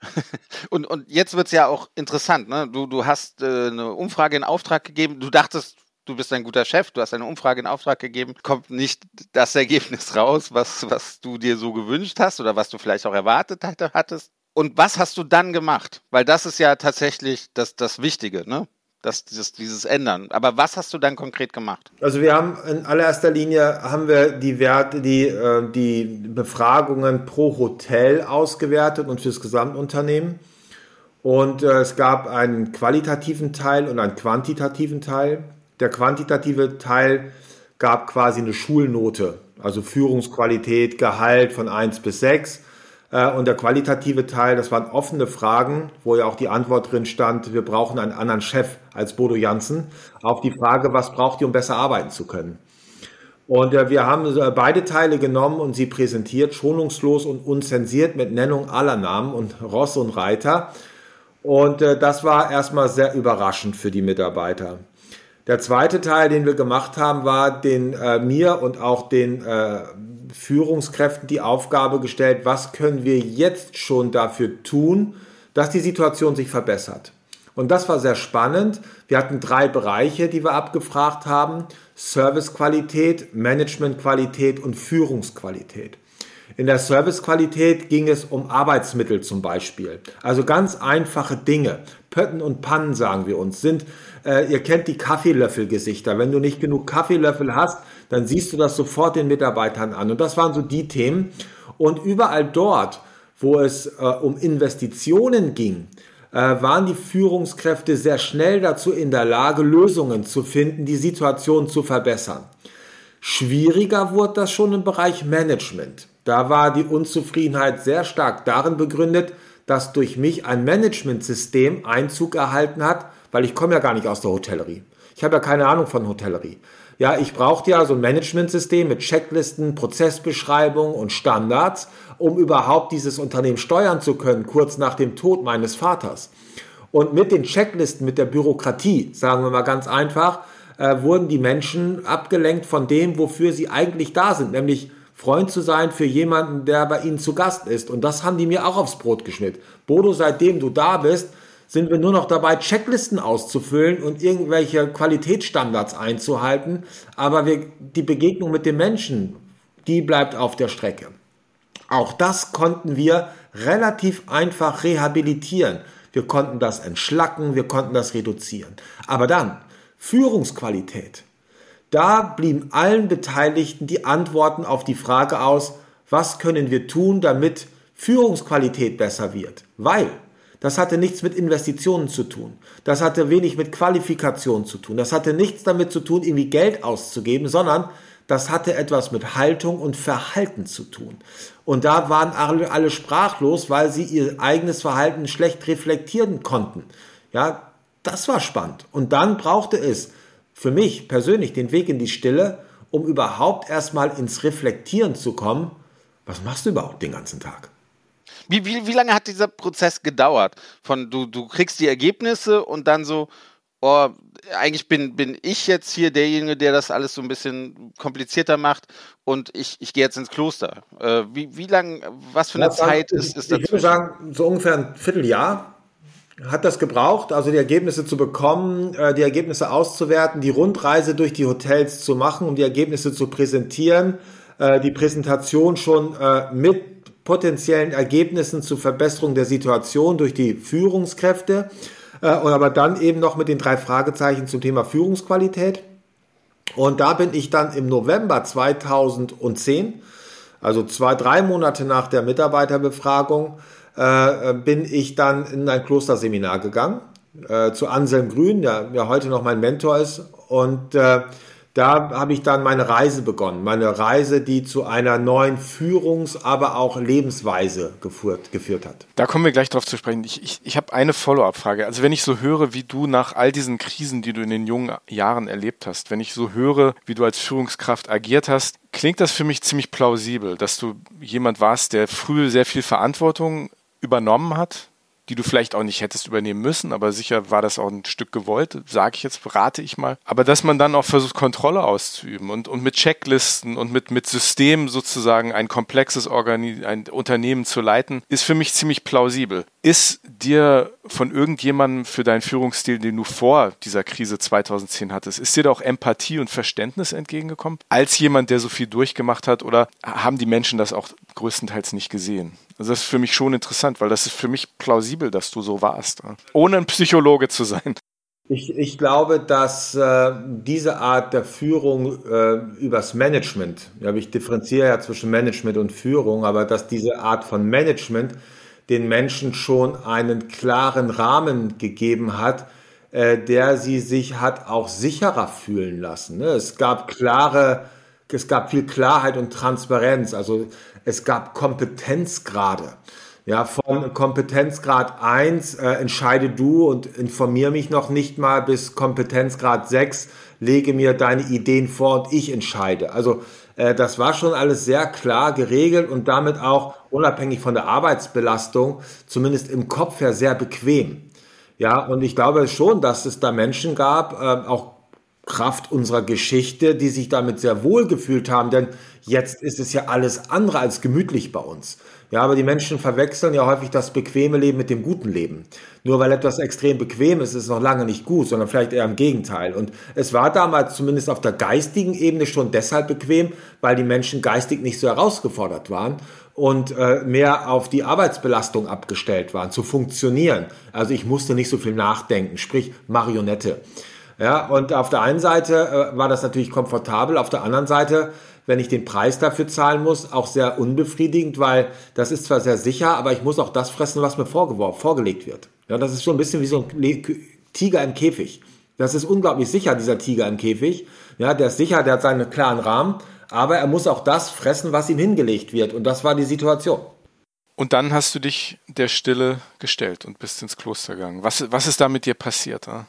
(laughs) und, und jetzt wird es ja auch interessant. Ne? Du, du hast äh, eine Umfrage in Auftrag gegeben. Du dachtest, du bist ein guter Chef, du hast eine Umfrage in Auftrag gegeben, kommt nicht das Ergebnis raus, was, was du dir so gewünscht hast oder was du vielleicht auch erwartet hattest. Und was hast du dann gemacht? Weil das ist ja tatsächlich das, das Wichtige, ne? Das, das, dieses Ändern. Aber was hast du dann konkret gemacht? Also wir haben in allererster Linie haben wir die Werte, die, äh, die Befragungen pro Hotel ausgewertet und fürs Gesamtunternehmen. Und äh, es gab einen qualitativen Teil und einen quantitativen Teil. Der quantitative Teil gab quasi eine Schulnote, also Führungsqualität, Gehalt von 1 bis 6. Äh, und der qualitative Teil, das waren offene Fragen, wo ja auch die Antwort drin stand, wir brauchen einen anderen Chef als Bodo Janssen, auf die Frage, was braucht ihr, um besser arbeiten zu können. Und äh, wir haben äh, beide Teile genommen und sie präsentiert, schonungslos und unzensiert mit Nennung aller Namen und Ross und Reiter. Und das war erstmal sehr überraschend für die Mitarbeiter. Der zweite Teil, den wir gemacht haben, war den äh, mir und auch den äh, Führungskräften die Aufgabe gestellt, was können wir jetzt schon dafür tun, dass die Situation sich verbessert. Und das war sehr spannend. Wir hatten drei Bereiche, die wir abgefragt haben. Servicequalität, Managementqualität und Führungsqualität. In der Servicequalität ging es um Arbeitsmittel zum Beispiel. Also ganz einfache Dinge. Pötten und Pannen, sagen wir uns, sind, äh, ihr kennt die Kaffeelöffelgesichter. Wenn du nicht genug Kaffeelöffel hast, dann siehst du das sofort den Mitarbeitern an. Und das waren so die Themen. Und überall dort, wo es äh, um Investitionen ging, äh, waren die Führungskräfte sehr schnell dazu in der Lage, Lösungen zu finden, die Situation zu verbessern. Schwieriger wurde das schon im Bereich Management. Da war die Unzufriedenheit sehr stark darin begründet, dass durch mich ein Managementsystem Einzug erhalten hat, weil ich komme ja gar nicht aus der Hotellerie. Ich habe ja keine Ahnung von Hotellerie. Ja, ich brauchte ja so ein Managementsystem mit Checklisten, Prozessbeschreibungen und Standards, um überhaupt dieses Unternehmen steuern zu können, kurz nach dem Tod meines Vaters. Und mit den Checklisten, mit der Bürokratie, sagen wir mal ganz einfach, äh, wurden die Menschen abgelenkt von dem, wofür sie eigentlich da sind, nämlich Freund zu sein für jemanden, der bei Ihnen zu Gast ist. Und das haben die mir auch aufs Brot geschmiert. Bodo, seitdem du da bist, sind wir nur noch dabei, Checklisten auszufüllen und irgendwelche Qualitätsstandards einzuhalten. Aber wir, die Begegnung mit den Menschen, die bleibt auf der Strecke. Auch das konnten wir relativ einfach rehabilitieren. Wir konnten das entschlacken, wir konnten das reduzieren. Aber dann, Führungsqualität. Da blieben allen Beteiligten die Antworten auf die Frage aus, was können wir tun, damit Führungsqualität besser wird? Weil das hatte nichts mit Investitionen zu tun. Das hatte wenig mit Qualifikation zu tun. Das hatte nichts damit zu tun, irgendwie Geld auszugeben, sondern das hatte etwas mit Haltung und Verhalten zu tun. Und da waren alle, alle sprachlos, weil sie ihr eigenes Verhalten schlecht reflektieren konnten. Ja, das war spannend. Und dann brauchte es für mich persönlich den Weg in die Stille, um überhaupt erstmal ins Reflektieren zu kommen. Was machst du überhaupt den ganzen Tag? Wie, wie, wie lange hat dieser Prozess gedauert? Von du, du kriegst die Ergebnisse und dann so, oh, eigentlich bin, bin ich jetzt hier derjenige, der das alles so ein bisschen komplizierter macht und ich, ich gehe jetzt ins Kloster. Äh, wie, wie lange, was für eine ja, Zeit ist, ist das? Ich würde sagen, so ungefähr ein Vierteljahr hat das gebraucht, also die Ergebnisse zu bekommen, äh, die Ergebnisse auszuwerten, die Rundreise durch die Hotels zu machen, um die Ergebnisse zu präsentieren, äh, die Präsentation schon äh, mit potenziellen Ergebnissen zur Verbesserung der Situation durch die Führungskräfte, aber dann eben noch mit den drei Fragezeichen zum Thema Führungsqualität. Und da bin ich dann im November 2010, also zwei, drei Monate nach der Mitarbeiterbefragung, äh, bin ich dann in ein Klosterseminar gegangen äh, zu Anselm Grün, der ja heute noch mein Mentor ist. Und äh, da habe ich dann meine Reise begonnen. Meine Reise, die zu einer neuen Führungs-, aber auch Lebensweise geführt, geführt hat. Da kommen wir gleich drauf zu sprechen. Ich, ich, ich habe eine Follow-up-Frage. Also wenn ich so höre, wie du nach all diesen Krisen, die du in den jungen Jahren erlebt hast, wenn ich so höre, wie du als Führungskraft agiert hast, klingt das für mich ziemlich plausibel, dass du jemand warst, der früh sehr viel Verantwortung übernommen hat, die du vielleicht auch nicht hättest übernehmen müssen, aber sicher war das auch ein Stück gewollt, sage ich jetzt, rate ich mal. Aber dass man dann auch versucht, Kontrolle auszuüben und, und mit Checklisten und mit, mit Systemen sozusagen ein komplexes Organi ein Unternehmen zu leiten, ist für mich ziemlich plausibel. Ist dir von irgendjemandem für deinen Führungsstil, den du vor dieser Krise 2010 hattest, ist dir da auch Empathie und Verständnis entgegengekommen? Als jemand, der so viel durchgemacht hat oder haben die Menschen das auch größtenteils nicht gesehen? Also das ist für mich schon interessant, weil das ist für mich plausibel, dass du so warst, ohne ein Psychologe zu sein. Ich, ich glaube, dass äh, diese Art der Führung äh, übers Management, ja, ich differenziere ja zwischen Management und Führung, aber dass diese Art von Management den Menschen schon einen klaren Rahmen gegeben hat, äh, der sie sich hat auch sicherer fühlen lassen. Ne? Es gab klare, es gab viel Klarheit und Transparenz. Also es gab Kompetenzgrade. Ja, von Kompetenzgrad 1 äh, entscheide du und informiere mich noch nicht mal bis Kompetenzgrad 6, lege mir deine Ideen vor und ich entscheide. Also äh, das war schon alles sehr klar geregelt und damit auch unabhängig von der Arbeitsbelastung, zumindest im Kopf her sehr bequem. Ja, und ich glaube schon, dass es da Menschen gab, äh, auch Kraft unserer Geschichte, die sich damit sehr wohl gefühlt haben, denn jetzt ist es ja alles andere als gemütlich bei uns. Ja, aber die Menschen verwechseln ja häufig das bequeme Leben mit dem guten Leben. Nur weil etwas extrem bequem ist, ist es noch lange nicht gut, sondern vielleicht eher im Gegenteil. Und es war damals zumindest auf der geistigen Ebene schon deshalb bequem, weil die Menschen geistig nicht so herausgefordert waren und äh, mehr auf die Arbeitsbelastung abgestellt waren, zu funktionieren. Also ich musste nicht so viel nachdenken, sprich Marionette. Ja, und auf der einen Seite äh, war das natürlich komfortabel, auf der anderen Seite, wenn ich den Preis dafür zahlen muss, auch sehr unbefriedigend, weil das ist zwar sehr sicher, aber ich muss auch das fressen, was mir vorgeworfen, vorgelegt wird. Ja, das ist schon ein bisschen wie so ein Tiger im Käfig. Das ist unglaublich sicher, dieser Tiger im Käfig. Ja, der ist sicher, der hat seinen klaren Rahmen, aber er muss auch das fressen, was ihm hingelegt wird. Und das war die Situation. Und dann hast du dich der Stille gestellt und bist ins Kloster gegangen. Was, was ist da mit dir passiert? Ja?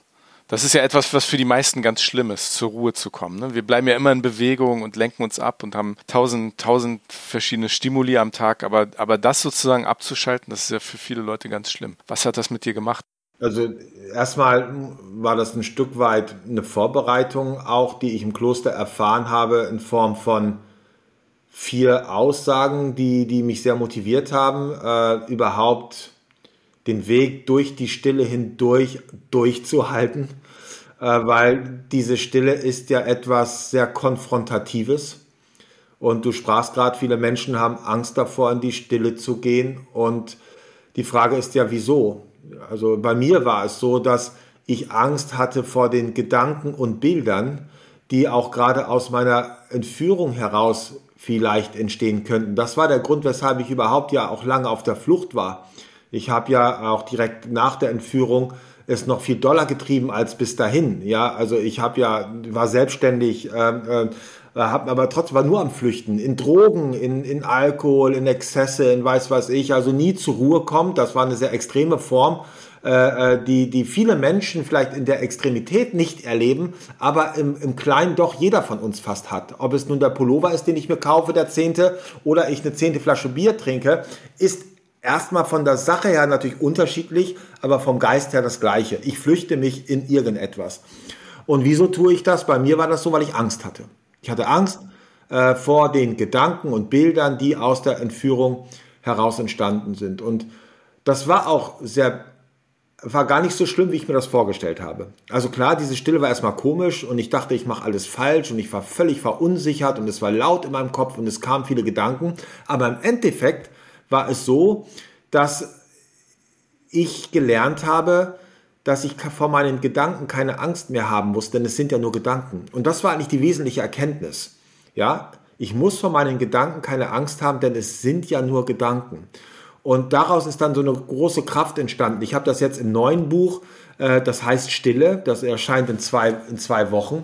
Das ist ja etwas, was für die meisten ganz schlimm ist, zur Ruhe zu kommen. Ne? Wir bleiben ja immer in Bewegung und lenken uns ab und haben tausend, tausend verschiedene Stimuli am Tag, aber, aber das sozusagen abzuschalten, das ist ja für viele Leute ganz schlimm. Was hat das mit dir gemacht? Also erstmal war das ein Stück weit eine Vorbereitung auch, die ich im Kloster erfahren habe in Form von vier Aussagen, die, die mich sehr motiviert haben, äh, überhaupt den Weg durch die Stille hindurch durchzuhalten, äh, weil diese Stille ist ja etwas sehr Konfrontatives. Und du sprachst gerade, viele Menschen haben Angst davor, in die Stille zu gehen. Und die Frage ist ja, wieso? Also bei mir war es so, dass ich Angst hatte vor den Gedanken und Bildern, die auch gerade aus meiner Entführung heraus vielleicht entstehen könnten. Das war der Grund, weshalb ich überhaupt ja auch lange auf der Flucht war. Ich habe ja auch direkt nach der Entführung es noch viel doller getrieben als bis dahin. Ja, also ich habe ja war selbstständig, äh, äh, hab, aber trotzdem war nur am Flüchten in Drogen, in, in Alkohol, in Exzesse, in weiß was ich. Also nie zur Ruhe kommt. Das war eine sehr extreme Form, äh, äh, die die viele Menschen vielleicht in der Extremität nicht erleben, aber im, im Kleinen doch jeder von uns fast hat. Ob es nun der Pullover ist, den ich mir kaufe, der zehnte, oder ich eine zehnte Flasche Bier trinke, ist erstmal von der Sache her natürlich unterschiedlich, aber vom Geist her das Gleiche. Ich flüchte mich in irgendetwas. Und wieso tue ich das? Bei mir war das so, weil ich Angst hatte. Ich hatte Angst äh, vor den Gedanken und Bildern, die aus der Entführung heraus entstanden sind. Und das war auch sehr, war gar nicht so schlimm, wie ich mir das vorgestellt habe. Also klar, diese Stille war erstmal komisch und ich dachte, ich mache alles falsch und ich war völlig verunsichert und es war laut in meinem Kopf und es kamen viele Gedanken. Aber im Endeffekt war es so, dass ich gelernt habe, dass ich vor meinen Gedanken keine Angst mehr haben muss, denn es sind ja nur Gedanken. Und das war eigentlich die wesentliche Erkenntnis. Ja, ich muss vor meinen Gedanken keine Angst haben, denn es sind ja nur Gedanken. Und daraus ist dann so eine große Kraft entstanden. Ich habe das jetzt im neuen Buch, äh, das heißt Stille, das erscheint in zwei, in zwei Wochen.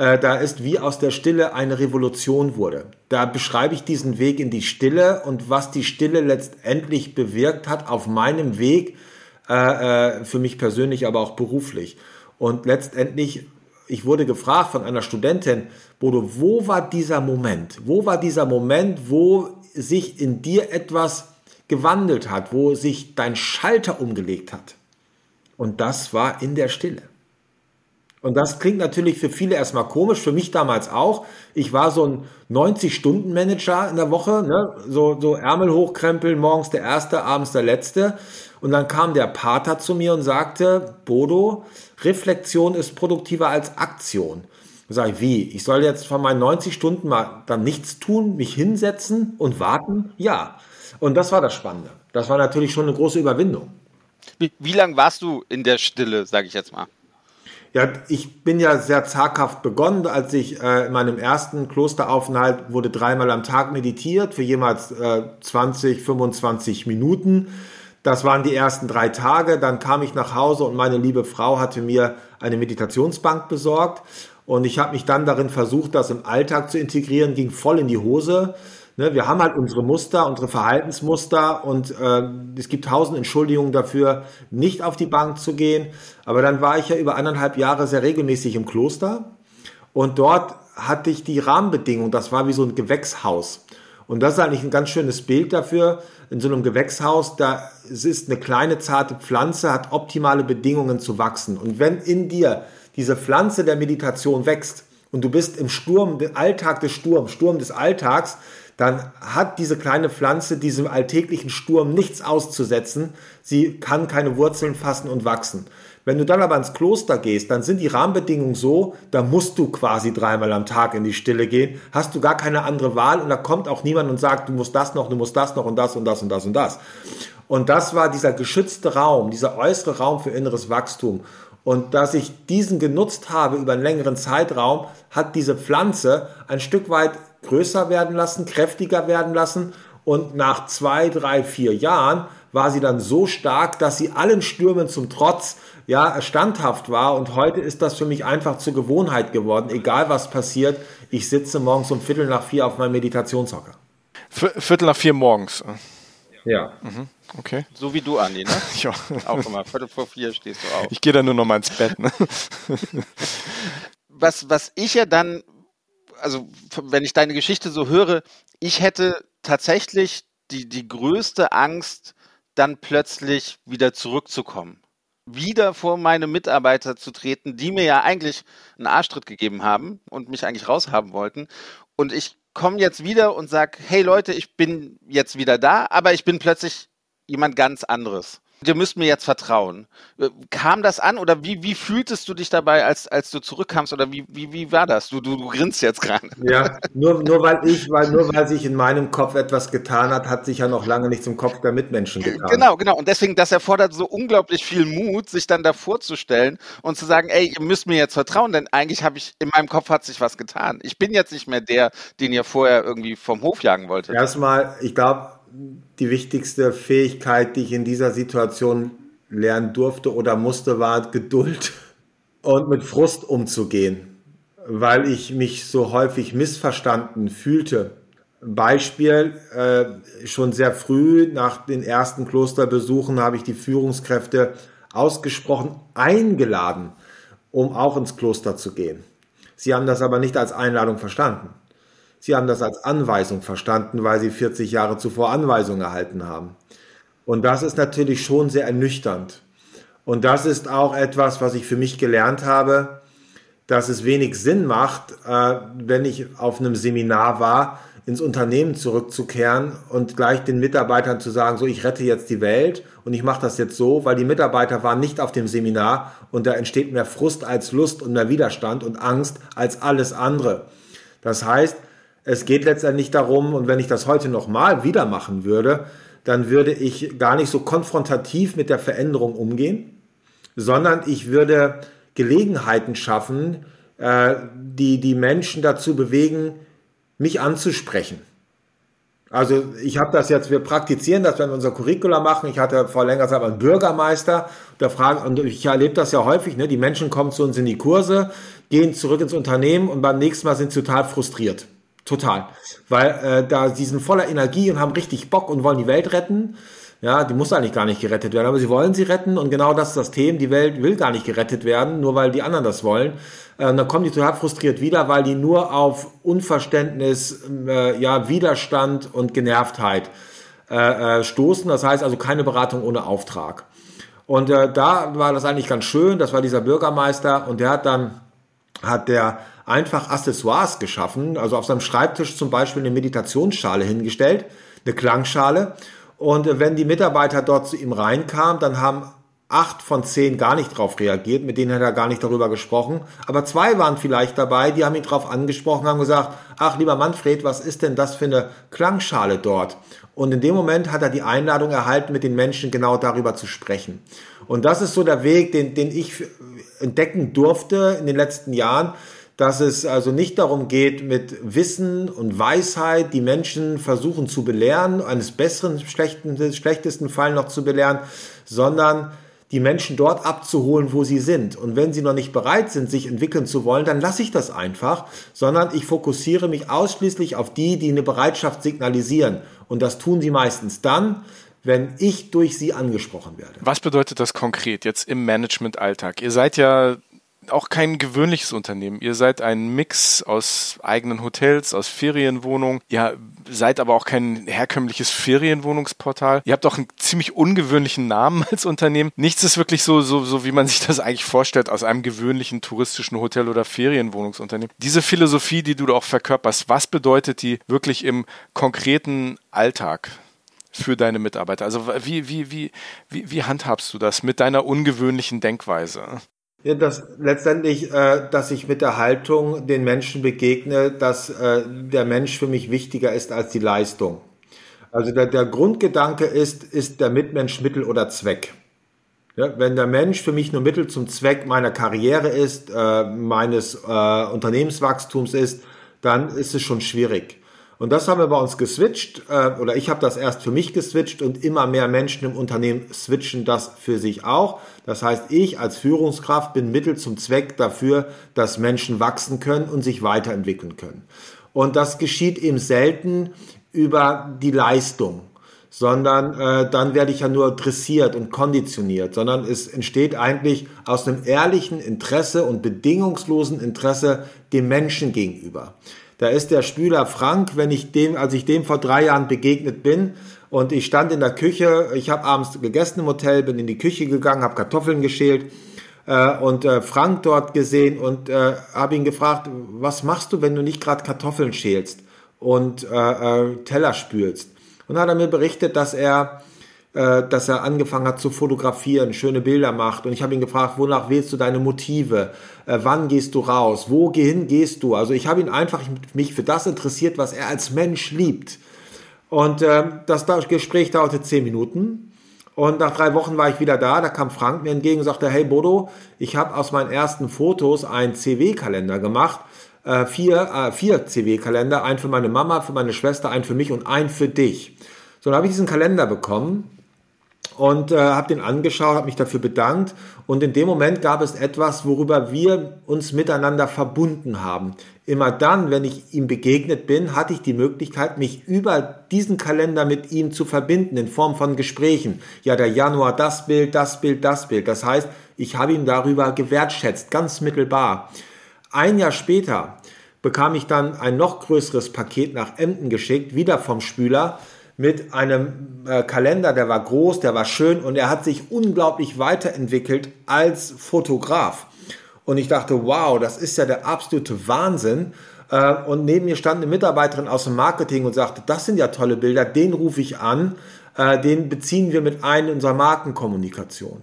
Äh, da ist wie aus der Stille eine Revolution wurde. Da beschreibe ich diesen Weg in die Stille und was die Stille letztendlich bewirkt hat auf meinem Weg, äh, äh, für mich persönlich, aber auch beruflich. Und letztendlich, ich wurde gefragt von einer Studentin, Bodo, wo war dieser Moment? Wo war dieser Moment, wo sich in dir etwas gewandelt hat, wo sich dein Schalter umgelegt hat? Und das war in der Stille. Und das klingt natürlich für viele erstmal komisch, für mich damals auch. Ich war so ein 90-Stunden-Manager in der Woche, ne? so, so Ärmel hochkrempeln, morgens der Erste, abends der Letzte. Und dann kam der Pater zu mir und sagte, Bodo, Reflexion ist produktiver als Aktion. Da sage ich, wie? Ich soll jetzt von meinen 90 Stunden mal dann nichts tun, mich hinsetzen und warten? Ja. Und das war das Spannende. Das war natürlich schon eine große Überwindung. Wie, wie lange warst du in der Stille, sage ich jetzt mal? Ja, ich bin ja sehr zaghaft begonnen, als ich äh, in meinem ersten Klosteraufenthalt wurde dreimal am Tag meditiert für jemals äh, 20, 25 Minuten. Das waren die ersten drei Tage. Dann kam ich nach Hause und meine liebe Frau hatte mir eine Meditationsbank besorgt. Und ich habe mich dann darin versucht, das im Alltag zu integrieren, ging voll in die Hose. Ne, wir haben halt unsere Muster, unsere Verhaltensmuster und äh, es gibt tausend Entschuldigungen dafür, nicht auf die Bank zu gehen. Aber dann war ich ja über anderthalb Jahre sehr regelmäßig im Kloster und dort hatte ich die Rahmenbedingungen. Das war wie so ein Gewächshaus. Und das ist eigentlich ein ganz schönes Bild dafür. In so einem Gewächshaus, da ist eine kleine zarte Pflanze, hat optimale Bedingungen zu wachsen. Und wenn in dir diese Pflanze der Meditation wächst und du bist im Sturm, im Alltag des Sturms, Sturm des Alltags, dann hat diese kleine Pflanze diesem alltäglichen Sturm nichts auszusetzen. Sie kann keine Wurzeln fassen und wachsen. Wenn du dann aber ins Kloster gehst, dann sind die Rahmenbedingungen so, da musst du quasi dreimal am Tag in die Stille gehen, hast du gar keine andere Wahl und da kommt auch niemand und sagt, du musst das noch, du musst das noch und das und das und das und das. Und das war dieser geschützte Raum, dieser äußere Raum für inneres Wachstum. Und dass ich diesen genutzt habe über einen längeren Zeitraum, hat diese Pflanze ein Stück weit größer werden lassen, kräftiger werden lassen. Und nach zwei, drei, vier Jahren war sie dann so stark, dass sie allen Stürmen zum Trotz ja standhaft war. Und heute ist das für mich einfach zur Gewohnheit geworden. Egal was passiert, ich sitze morgens um Viertel nach vier auf meinem Meditationshocker. Viertel nach vier morgens. Ja. Mhm. Okay. So wie du, Andi, ne? (laughs) ja. Auch immer. Viertel vor vier stehst du auf. Ich gehe dann nur noch mal ins Bett. Ne? was, was ich ja dann also wenn ich deine Geschichte so höre, ich hätte tatsächlich die, die größte Angst, dann plötzlich wieder zurückzukommen. Wieder vor meine Mitarbeiter zu treten, die mir ja eigentlich einen Arschtritt gegeben haben und mich eigentlich raushaben wollten. Und ich komme jetzt wieder und sage, hey Leute, ich bin jetzt wieder da, aber ich bin plötzlich jemand ganz anderes ihr müsst mir jetzt vertrauen. Äh, kam das an oder wie, wie fühltest du dich dabei, als, als du zurückkamst oder wie, wie, wie war das? Du, du, du grinst jetzt gerade. Ja, (laughs) nur, nur weil ich, weil, nur weil sich in meinem Kopf etwas getan hat, hat sich ja noch lange nicht zum Kopf der Mitmenschen getan. Genau, genau. Und deswegen, das erfordert so unglaublich viel Mut, sich dann davor zu stellen und zu sagen, ey, ihr müsst mir jetzt vertrauen, denn eigentlich habe ich, in meinem Kopf hat sich was getan. Ich bin jetzt nicht mehr der, den ihr vorher irgendwie vom Hof jagen wolltet. Erstmal, ich glaube, die wichtigste Fähigkeit, die ich in dieser Situation lernen durfte oder musste, war Geduld und mit Frust umzugehen, weil ich mich so häufig missverstanden fühlte. Beispiel, äh, schon sehr früh nach den ersten Klosterbesuchen habe ich die Führungskräfte ausgesprochen eingeladen, um auch ins Kloster zu gehen. Sie haben das aber nicht als Einladung verstanden. Sie haben das als Anweisung verstanden, weil Sie 40 Jahre zuvor Anweisungen erhalten haben. Und das ist natürlich schon sehr ernüchternd. Und das ist auch etwas, was ich für mich gelernt habe, dass es wenig Sinn macht, äh, wenn ich auf einem Seminar war, ins Unternehmen zurückzukehren und gleich den Mitarbeitern zu sagen, so ich rette jetzt die Welt und ich mache das jetzt so, weil die Mitarbeiter waren nicht auf dem Seminar und da entsteht mehr Frust als Lust und mehr Widerstand und Angst als alles andere. Das heißt, es geht letztendlich darum, und wenn ich das heute nochmal wieder machen würde, dann würde ich gar nicht so konfrontativ mit der Veränderung umgehen, sondern ich würde Gelegenheiten schaffen, äh, die die Menschen dazu bewegen, mich anzusprechen. Also ich habe das jetzt, wir praktizieren das, wenn wir unser Curriculum machen. Ich hatte vor längerer Zeit einen Bürgermeister, der fragt, und ich erlebe das ja häufig, ne? die Menschen kommen zu uns in die Kurse, gehen zurück ins Unternehmen und beim nächsten Mal sind sie total frustriert. Total. Weil äh, da sie sind voller Energie und haben richtig Bock und wollen die Welt retten. Ja, die muss eigentlich gar nicht gerettet werden, aber sie wollen sie retten und genau das ist das Thema. Die Welt will gar nicht gerettet werden, nur weil die anderen das wollen. Äh, und dann kommen die total frustriert wieder, weil die nur auf Unverständnis, äh, ja, Widerstand und Genervtheit äh, äh, stoßen. Das heißt also keine Beratung ohne Auftrag. Und äh, da war das eigentlich ganz schön. Das war dieser Bürgermeister und der hat dann hat der einfach Accessoires geschaffen. Also auf seinem Schreibtisch zum Beispiel eine Meditationsschale hingestellt, eine Klangschale. Und wenn die Mitarbeiter dort zu ihm reinkamen, dann haben acht von zehn gar nicht darauf reagiert, mit denen hat er gar nicht darüber gesprochen. Aber zwei waren vielleicht dabei, die haben ihn darauf angesprochen, haben gesagt, ach lieber Manfred, was ist denn das für eine Klangschale dort? Und in dem Moment hat er die Einladung erhalten, mit den Menschen genau darüber zu sprechen. Und das ist so der Weg, den, den ich entdecken durfte in den letzten Jahren, dass es also nicht darum geht, mit Wissen und Weisheit die Menschen versuchen zu belehren, eines besseren, schlechten, schlechtesten Fall noch zu belehren, sondern die Menschen dort abzuholen, wo sie sind. Und wenn sie noch nicht bereit sind, sich entwickeln zu wollen, dann lasse ich das einfach, sondern ich fokussiere mich ausschließlich auf die, die eine Bereitschaft signalisieren. Und das tun sie meistens dann, wenn ich durch sie angesprochen werde. Was bedeutet das konkret jetzt im Management-Alltag? Ihr seid ja auch kein gewöhnliches Unternehmen. Ihr seid ein Mix aus eigenen Hotels, aus Ferienwohnungen. Ihr seid aber auch kein herkömmliches Ferienwohnungsportal. Ihr habt auch einen ziemlich ungewöhnlichen Namen (laughs) als Unternehmen. Nichts ist wirklich so, so, so wie man sich das eigentlich vorstellt aus einem gewöhnlichen touristischen Hotel oder Ferienwohnungsunternehmen. Diese Philosophie, die du auch verkörperst, was bedeutet die wirklich im konkreten Alltag? für deine Mitarbeiter? Also wie, wie, wie, wie, wie handhabst du das mit deiner ungewöhnlichen Denkweise? Ja, das letztendlich, äh, dass ich mit der Haltung den Menschen begegne, dass äh, der Mensch für mich wichtiger ist als die Leistung. Also der, der Grundgedanke ist, ist der Mitmensch Mittel oder Zweck. Ja, wenn der Mensch für mich nur Mittel zum Zweck meiner Karriere ist, äh, meines äh, Unternehmenswachstums ist, dann ist es schon schwierig. Und das haben wir bei uns geswitcht, äh, oder ich habe das erst für mich geswitcht und immer mehr Menschen im Unternehmen switchen das für sich auch. Das heißt, ich als Führungskraft bin Mittel zum Zweck dafür, dass Menschen wachsen können und sich weiterentwickeln können. Und das geschieht eben selten über die Leistung sondern äh, dann werde ich ja nur dressiert und konditioniert, sondern es entsteht eigentlich aus einem ehrlichen Interesse und bedingungslosen Interesse dem Menschen gegenüber. Da ist der Spüler Frank, wenn ich dem, als ich dem vor drei Jahren begegnet bin und ich stand in der Küche, ich habe abends gegessen im Hotel, bin in die Küche gegangen, habe Kartoffeln geschält äh, und äh, Frank dort gesehen und äh, habe ihn gefragt, was machst du, wenn du nicht gerade Kartoffeln schälst und äh, äh, Teller spülst? Und hat er mir berichtet, dass er äh, dass er angefangen hat zu fotografieren, schöne Bilder macht. Und ich habe ihn gefragt, wonach wählst du deine Motive? Äh, wann gehst du raus? Wohin gehst du? Also ich habe ihn einfach mich für das interessiert, was er als Mensch liebt. Und äh, das Gespräch dauerte zehn Minuten. Und nach drei Wochen war ich wieder da. Da kam Frank mir entgegen und sagte, hey Bodo, ich habe aus meinen ersten Fotos einen CW-Kalender gemacht. Äh, vier, äh, vier CW-Kalender. Einen für meine Mama, für meine Schwester, einen für mich und einen für dich. So, dann habe ich diesen Kalender bekommen und äh, habe den angeschaut, habe mich dafür bedankt und in dem Moment gab es etwas, worüber wir uns miteinander verbunden haben. Immer dann, wenn ich ihm begegnet bin, hatte ich die Möglichkeit, mich über diesen Kalender mit ihm zu verbinden in Form von Gesprächen. Ja, der Januar das Bild, das Bild, das Bild. Das heißt, ich habe ihn darüber gewertschätzt, ganz mittelbar. Ein Jahr später bekam ich dann ein noch größeres Paket nach Emden geschickt, wieder vom Spüler mit einem äh, Kalender, der war groß, der war schön und er hat sich unglaublich weiterentwickelt als Fotograf. Und ich dachte, wow, das ist ja der absolute Wahnsinn. Äh, und neben mir stand eine Mitarbeiterin aus dem Marketing und sagte, das sind ja tolle Bilder, den rufe ich an, äh, den beziehen wir mit ein in unserer Markenkommunikation.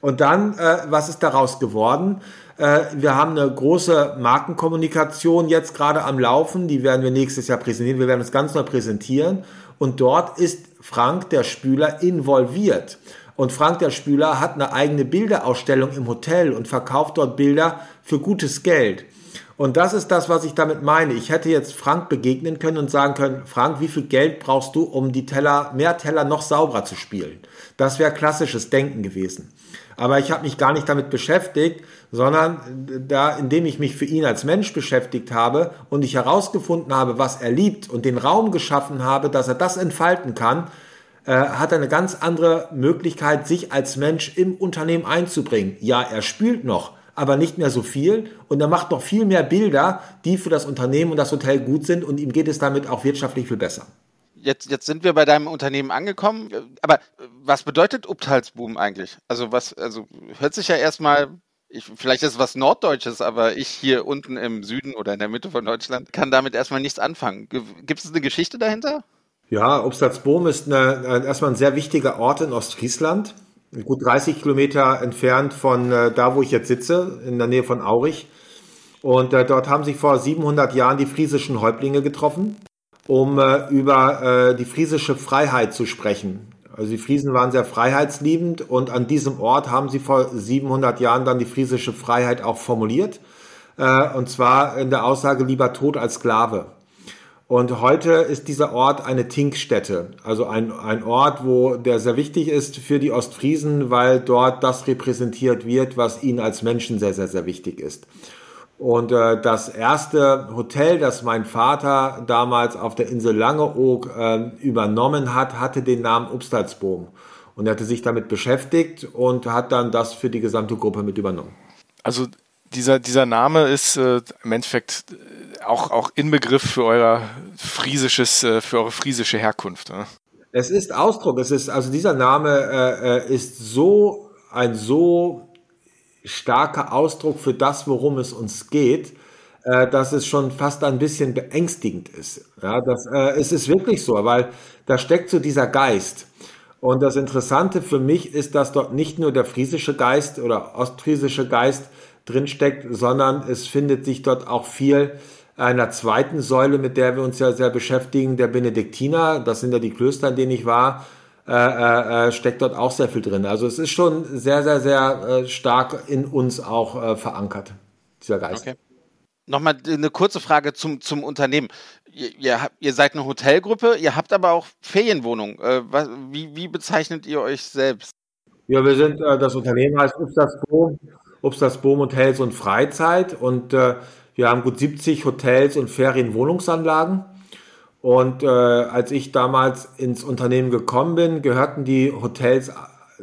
Und dann, äh, was ist daraus geworden? Äh, wir haben eine große Markenkommunikation jetzt gerade am Laufen, die werden wir nächstes Jahr präsentieren. Wir werden uns ganz neu präsentieren. Und dort ist Frank der Spüler involviert. Und Frank der Spüler hat eine eigene Bilderausstellung im Hotel und verkauft dort Bilder für gutes Geld. Und das ist das, was ich damit meine. Ich hätte jetzt Frank begegnen können und sagen können, Frank, wie viel Geld brauchst du, um die Teller, mehr Teller noch sauberer zu spielen? Das wäre klassisches Denken gewesen. Aber ich habe mich gar nicht damit beschäftigt, sondern da, indem ich mich für ihn als Mensch beschäftigt habe und ich herausgefunden habe, was er liebt und den Raum geschaffen habe, dass er das entfalten kann, äh, hat er eine ganz andere Möglichkeit, sich als Mensch im Unternehmen einzubringen. Ja, er spielt noch, aber nicht mehr so viel und er macht noch viel mehr Bilder, die für das Unternehmen und das Hotel gut sind und ihm geht es damit auch wirtschaftlich viel besser. Jetzt, jetzt sind wir bei deinem Unternehmen angekommen, aber was bedeutet Uptalsboom eigentlich? Also was, also hört sich ja erstmal ich, vielleicht ist es was Norddeutsches, aber ich hier unten im Süden oder in der Mitte von Deutschland kann damit erstmal nichts anfangen. Gibt es eine Geschichte dahinter? Ja, Obstadsboom ist eine, erstmal ein sehr wichtiger Ort in Ostfriesland gut 30 Kilometer entfernt von äh, da, wo ich jetzt sitze, in der Nähe von Aurich. Und äh, dort haben sich vor 700 Jahren die friesischen Häuptlinge getroffen, um äh, über äh, die friesische Freiheit zu sprechen. Also die Friesen waren sehr freiheitsliebend und an diesem Ort haben sie vor 700 Jahren dann die friesische Freiheit auch formuliert. Äh, und zwar in der Aussage lieber tot als Sklave. Und heute ist dieser Ort eine Tinkstätte, also ein, ein Ort, wo der sehr wichtig ist für die Ostfriesen, weil dort das repräsentiert wird, was ihnen als Menschen sehr, sehr, sehr wichtig ist. Und äh, das erste Hotel, das mein Vater damals auf der Insel Langeoog äh, übernommen hat, hatte den Namen Upstalsboom. Und er hatte sich damit beschäftigt und hat dann das für die gesamte Gruppe mit übernommen. Also dieser, dieser Name ist äh, im Endeffekt auch, auch Inbegriff für euer friesisches, äh, für eure friesische Herkunft. Ne? Es ist Ausdruck, es ist, also dieser Name äh, äh, ist so ein so starker Ausdruck für das, worum es uns geht, äh, dass es schon fast ein bisschen beängstigend ist. Ja, das, äh, es ist wirklich so, weil da steckt so dieser Geist. Und das Interessante für mich ist, dass dort nicht nur der friesische Geist oder ostfriesische Geist drinsteckt, sondern es findet sich dort auch viel einer zweiten Säule, mit der wir uns ja sehr beschäftigen, der Benediktiner. Das sind ja die Klöster, in denen ich war. Äh, äh, äh, steckt dort auch sehr viel drin. Also es ist schon sehr, sehr, sehr äh, stark in uns auch äh, verankert, dieser Geist. Okay. Nochmal eine kurze Frage zum, zum Unternehmen. Ihr, ihr, ihr seid eine Hotelgruppe, ihr habt aber auch Ferienwohnungen. Äh, was, wie, wie bezeichnet ihr euch selbst? Ja, wir sind, das Unternehmen heißt Upstasboom, Upstasboom Hotels und Freizeit und wir haben gut 70 Hotels und Ferienwohnungsanlagen. Und äh, als ich damals ins Unternehmen gekommen bin, gehörten die Hotels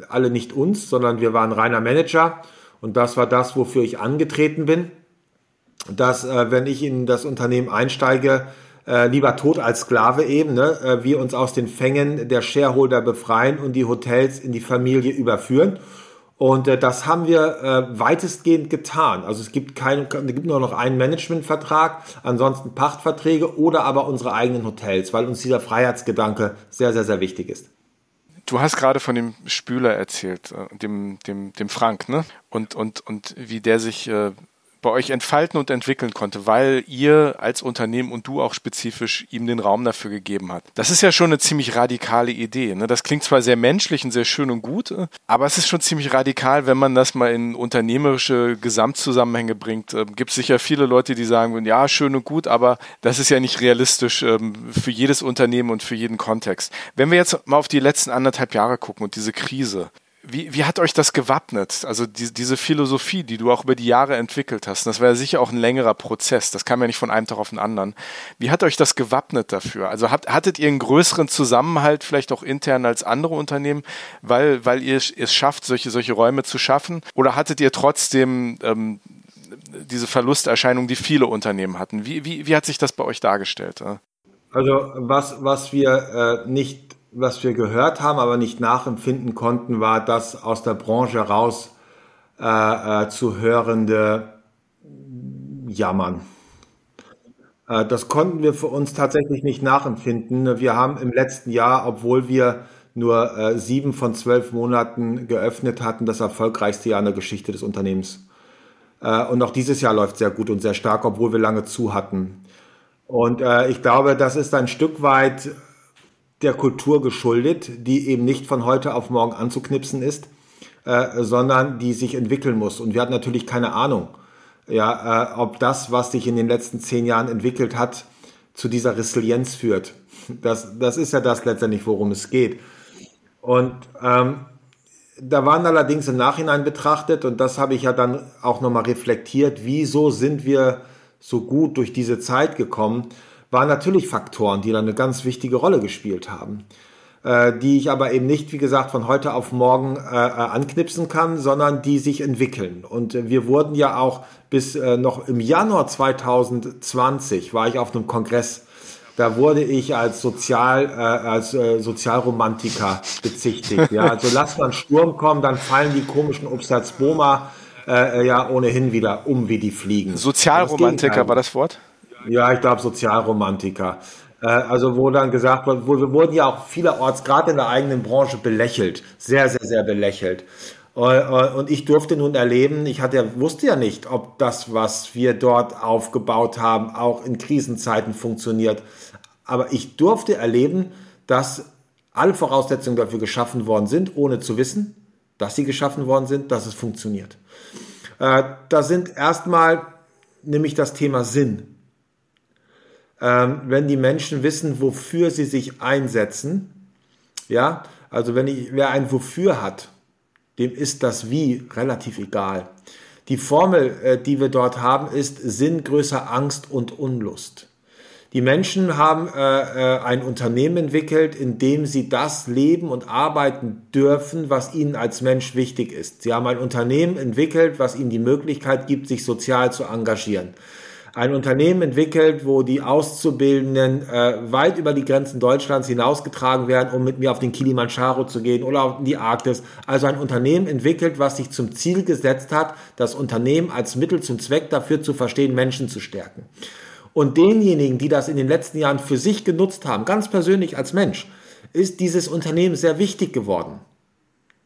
alle nicht uns, sondern wir waren reiner Manager. Und das war das, wofür ich angetreten bin, dass äh, wenn ich in das Unternehmen einsteige, äh, lieber tot als Sklave eben, ne, äh, wir uns aus den Fängen der Shareholder befreien und die Hotels in die Familie überführen. Und äh, das haben wir äh, weitestgehend getan. Also es gibt keinen, es gibt nur noch einen Managementvertrag, ansonsten Pachtverträge oder aber unsere eigenen Hotels, weil uns dieser Freiheitsgedanke sehr, sehr, sehr wichtig ist. Du hast gerade von dem Spüler erzählt, äh, dem, dem, dem Frank, ne? Und, und, und wie der sich äh, bei euch entfalten und entwickeln konnte, weil ihr als Unternehmen und du auch spezifisch ihm den Raum dafür gegeben habt. Das ist ja schon eine ziemlich radikale Idee. Ne? Das klingt zwar sehr menschlich und sehr schön und gut, aber es ist schon ziemlich radikal, wenn man das mal in unternehmerische Gesamtzusammenhänge bringt. Ähm, Gibt sicher viele Leute, die sagen, ja, schön und gut, aber das ist ja nicht realistisch ähm, für jedes Unternehmen und für jeden Kontext. Wenn wir jetzt mal auf die letzten anderthalb Jahre gucken und diese Krise, wie, wie hat euch das gewappnet? Also die, diese Philosophie, die du auch über die Jahre entwickelt hast, das war ja sicher auch ein längerer Prozess, das kam ja nicht von einem Tag auf den anderen. Wie hat euch das gewappnet dafür? Also habt, hattet ihr einen größeren Zusammenhalt vielleicht auch intern als andere Unternehmen, weil, weil ihr es schafft, solche, solche Räume zu schaffen? Oder hattet ihr trotzdem ähm, diese Verlusterscheinung, die viele Unternehmen hatten? Wie, wie, wie hat sich das bei euch dargestellt? Also was, was wir äh, nicht was wir gehört haben, aber nicht nachempfinden konnten, war das aus der Branche raus äh, äh, zu hörende Jammern. Äh, das konnten wir für uns tatsächlich nicht nachempfinden. Wir haben im letzten Jahr, obwohl wir nur äh, sieben von zwölf Monaten geöffnet hatten, das erfolgreichste Jahr in der Geschichte des Unternehmens. Äh, und auch dieses Jahr läuft sehr gut und sehr stark, obwohl wir lange zu hatten. Und äh, ich glaube, das ist ein Stück weit der Kultur geschuldet, die eben nicht von heute auf morgen anzuknipsen ist, äh, sondern die sich entwickeln muss. Und wir hatten natürlich keine Ahnung, ja, äh, ob das, was sich in den letzten zehn Jahren entwickelt hat, zu dieser Resilienz führt. Das, das ist ja das letztendlich, worum es geht. Und ähm, da waren allerdings im Nachhinein betrachtet, und das habe ich ja dann auch nochmal reflektiert, wieso sind wir so gut durch diese Zeit gekommen, waren natürlich Faktoren, die dann eine ganz wichtige Rolle gespielt haben, äh, die ich aber eben nicht, wie gesagt, von heute auf morgen äh, äh anknipsen kann, sondern die sich entwickeln. Und äh, wir wurden ja auch bis äh, noch im Januar 2020 war ich auf einem Kongress da wurde ich als Sozial, äh, als Sozialromantiker bezichtigt. Ja, also lass mal einen Sturm kommen, dann fallen die komischen Obstalsboma äh, ja ohnehin wieder um wie die Fliegen. Sozialromantiker war das Wort? Ja, ich glaube Sozialromantiker. Äh, also wo dann gesagt wird, wir wurden ja auch vielerorts gerade in der eigenen Branche belächelt, sehr, sehr, sehr belächelt. Äh, äh, und ich durfte nun erleben, ich hatte, wusste ja nicht, ob das, was wir dort aufgebaut haben, auch in Krisenzeiten funktioniert. Aber ich durfte erleben, dass alle Voraussetzungen dafür geschaffen worden sind, ohne zu wissen, dass sie geschaffen worden sind, dass es funktioniert. Da sind erstmal nämlich das Thema Sinn. Ähm, wenn die Menschen wissen, wofür sie sich einsetzen, ja, also wenn ich, wer ein Wofür hat, dem ist das Wie relativ egal. Die Formel, äh, die wir dort haben, ist Sinn größer Angst und Unlust. Die Menschen haben äh, äh, ein Unternehmen entwickelt, in dem sie das leben und arbeiten dürfen, was ihnen als Mensch wichtig ist. Sie haben ein Unternehmen entwickelt, was ihnen die Möglichkeit gibt, sich sozial zu engagieren ein Unternehmen entwickelt, wo die Auszubildenden äh, weit über die Grenzen Deutschlands hinausgetragen werden, um mit mir auf den Kilimanjaro zu gehen oder auf die Arktis. Also ein Unternehmen entwickelt, was sich zum Ziel gesetzt hat, das Unternehmen als Mittel zum Zweck dafür zu verstehen, Menschen zu stärken. Und denjenigen, die das in den letzten Jahren für sich genutzt haben, ganz persönlich als Mensch, ist dieses Unternehmen sehr wichtig geworden.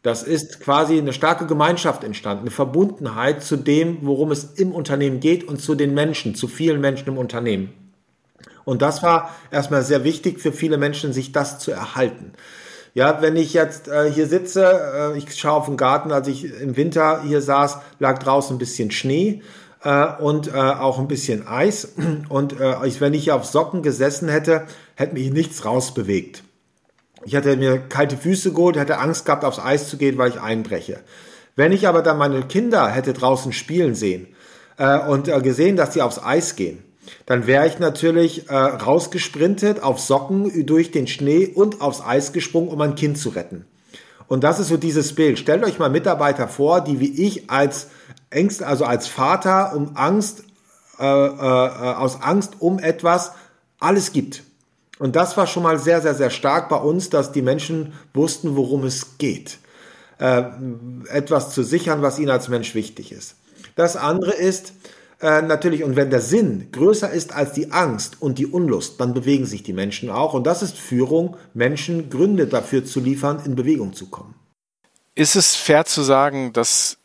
Das ist quasi eine starke Gemeinschaft entstanden, eine Verbundenheit zu dem, worum es im Unternehmen geht und zu den Menschen, zu vielen Menschen im Unternehmen. Und das war erstmal sehr wichtig für viele Menschen, sich das zu erhalten. Ja, wenn ich jetzt äh, hier sitze, äh, ich schaue auf den Garten, als ich im Winter hier saß, lag draußen ein bisschen Schnee äh, und äh, auch ein bisschen Eis. Und äh, wenn ich auf Socken gesessen hätte, hätte mich nichts rausbewegt. Ich hatte mir kalte Füße geholt, hatte Angst gehabt, aufs Eis zu gehen, weil ich einbreche. Wenn ich aber dann meine Kinder hätte draußen spielen sehen äh, und äh, gesehen, dass sie aufs Eis gehen, dann wäre ich natürlich äh, rausgesprintet, auf Socken durch den Schnee und aufs Eis gesprungen, um mein Kind zu retten. Und das ist so dieses Bild. Stellt euch mal Mitarbeiter vor, die wie ich als Ängste, also als Vater um Angst, äh, äh, äh aus Angst um etwas alles gibt. Und das war schon mal sehr, sehr, sehr stark bei uns, dass die Menschen wussten, worum es geht. Äh, etwas zu sichern, was ihnen als Mensch wichtig ist. Das andere ist äh, natürlich, und wenn der Sinn größer ist als die Angst und die Unlust, dann bewegen sich die Menschen auch. Und das ist Führung, Menschen Gründe dafür zu liefern, in Bewegung zu kommen. Ist es fair zu sagen, dass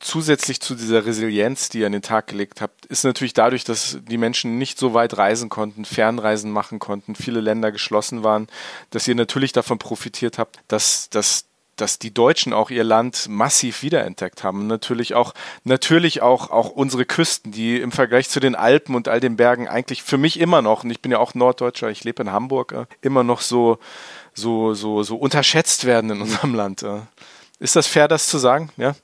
zusätzlich zu dieser Resilienz, die ihr an den Tag gelegt habt, ist natürlich dadurch, dass die Menschen nicht so weit reisen konnten, Fernreisen machen konnten, viele Länder geschlossen waren, dass ihr natürlich davon profitiert habt, dass, dass, dass die Deutschen auch ihr Land massiv wiederentdeckt haben. natürlich auch, natürlich auch, auch unsere Küsten, die im Vergleich zu den Alpen und all den Bergen eigentlich für mich immer noch, und ich bin ja auch Norddeutscher, ich lebe in Hamburg, äh, immer noch so, so, so, so unterschätzt werden in unserem Land. Äh. Ist das fair, das zu sagen? Ja.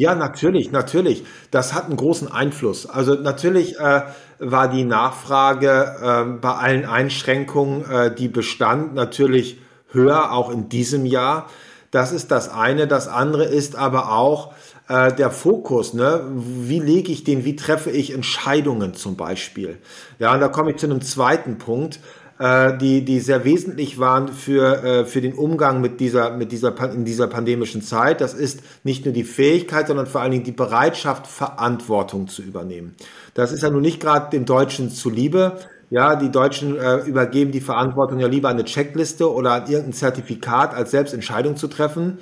Ja, natürlich, natürlich. Das hat einen großen Einfluss. Also natürlich äh, war die Nachfrage äh, bei allen Einschränkungen, äh, die bestand, natürlich höher, auch in diesem Jahr. Das ist das eine. Das andere ist aber auch äh, der Fokus. Ne? Wie lege ich den, wie treffe ich Entscheidungen zum Beispiel? Ja, und da komme ich zu einem zweiten Punkt äh, die, die sehr wesentlich waren für, äh, für den Umgang mit dieser, mit dieser, in dieser pandemischen Zeit. Das ist nicht nur die Fähigkeit, sondern vor allen Dingen die Bereitschaft, Verantwortung zu übernehmen. Das ist ja nun nicht gerade den Deutschen zuliebe. Ja, die Deutschen äh, übergeben die Verantwortung ja lieber an eine Checkliste oder an irgendein Zertifikat, als selbst Entscheidungen zu treffen.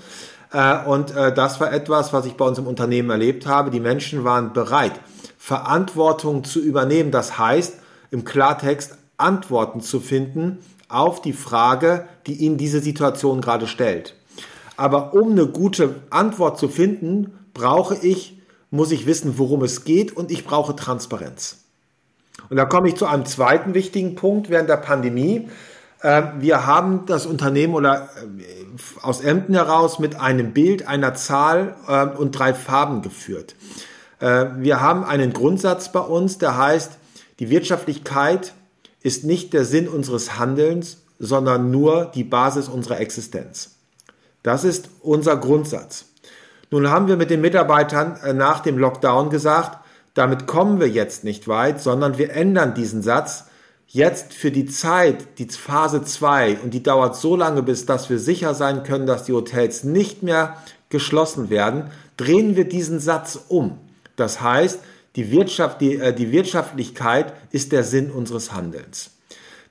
Äh, und äh, das war etwas, was ich bei uns im Unternehmen erlebt habe. Die Menschen waren bereit, Verantwortung zu übernehmen. Das heißt, im Klartext Antworten zu finden auf die Frage, die Ihnen diese Situation gerade stellt. Aber um eine gute Antwort zu finden, brauche ich muss ich wissen, worum es geht und ich brauche Transparenz. Und da komme ich zu einem zweiten wichtigen Punkt während der Pandemie. Ähm, wir haben das Unternehmen oder äh, aus Emden heraus mit einem Bild, einer Zahl ähm, und drei Farben geführt. Äh, wir haben einen Grundsatz bei uns, der heißt, die Wirtschaftlichkeit ist nicht der Sinn unseres Handelns, sondern nur die Basis unserer Existenz. Das ist unser Grundsatz. Nun haben wir mit den Mitarbeitern äh, nach dem Lockdown gesagt, damit kommen wir jetzt nicht weit, sondern wir ändern diesen Satz jetzt für die Zeit, die Phase 2, und die dauert so lange, bis dass wir sicher sein können, dass die Hotels nicht mehr geschlossen werden, drehen wir diesen Satz um. Das heißt, die, Wirtschaft, die, äh, die Wirtschaftlichkeit ist der Sinn unseres Handelns.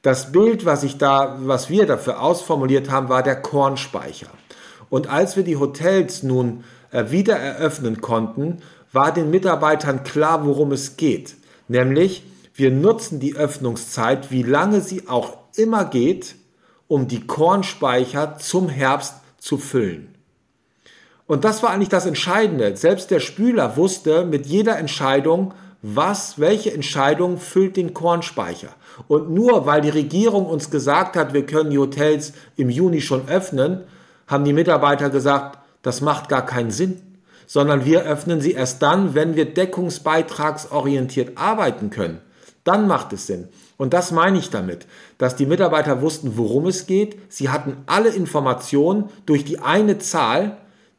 Das Bild, was ich da, was wir dafür ausformuliert haben, war der Kornspeicher. Und als wir die Hotels nun äh, wieder eröffnen konnten, war den Mitarbeitern klar, worum es geht. Nämlich, wir nutzen die Öffnungszeit, wie lange sie auch immer geht, um die Kornspeicher zum Herbst zu füllen. Und das war eigentlich das Entscheidende. Selbst der Spüler wusste mit jeder Entscheidung, was, welche Entscheidung füllt den Kornspeicher. Und nur weil die Regierung uns gesagt hat, wir können die Hotels im Juni schon öffnen, haben die Mitarbeiter gesagt, das macht gar keinen Sinn, sondern wir öffnen sie erst dann, wenn wir deckungsbeitragsorientiert arbeiten können. Dann macht es Sinn. Und das meine ich damit, dass die Mitarbeiter wussten, worum es geht. Sie hatten alle Informationen durch die eine Zahl,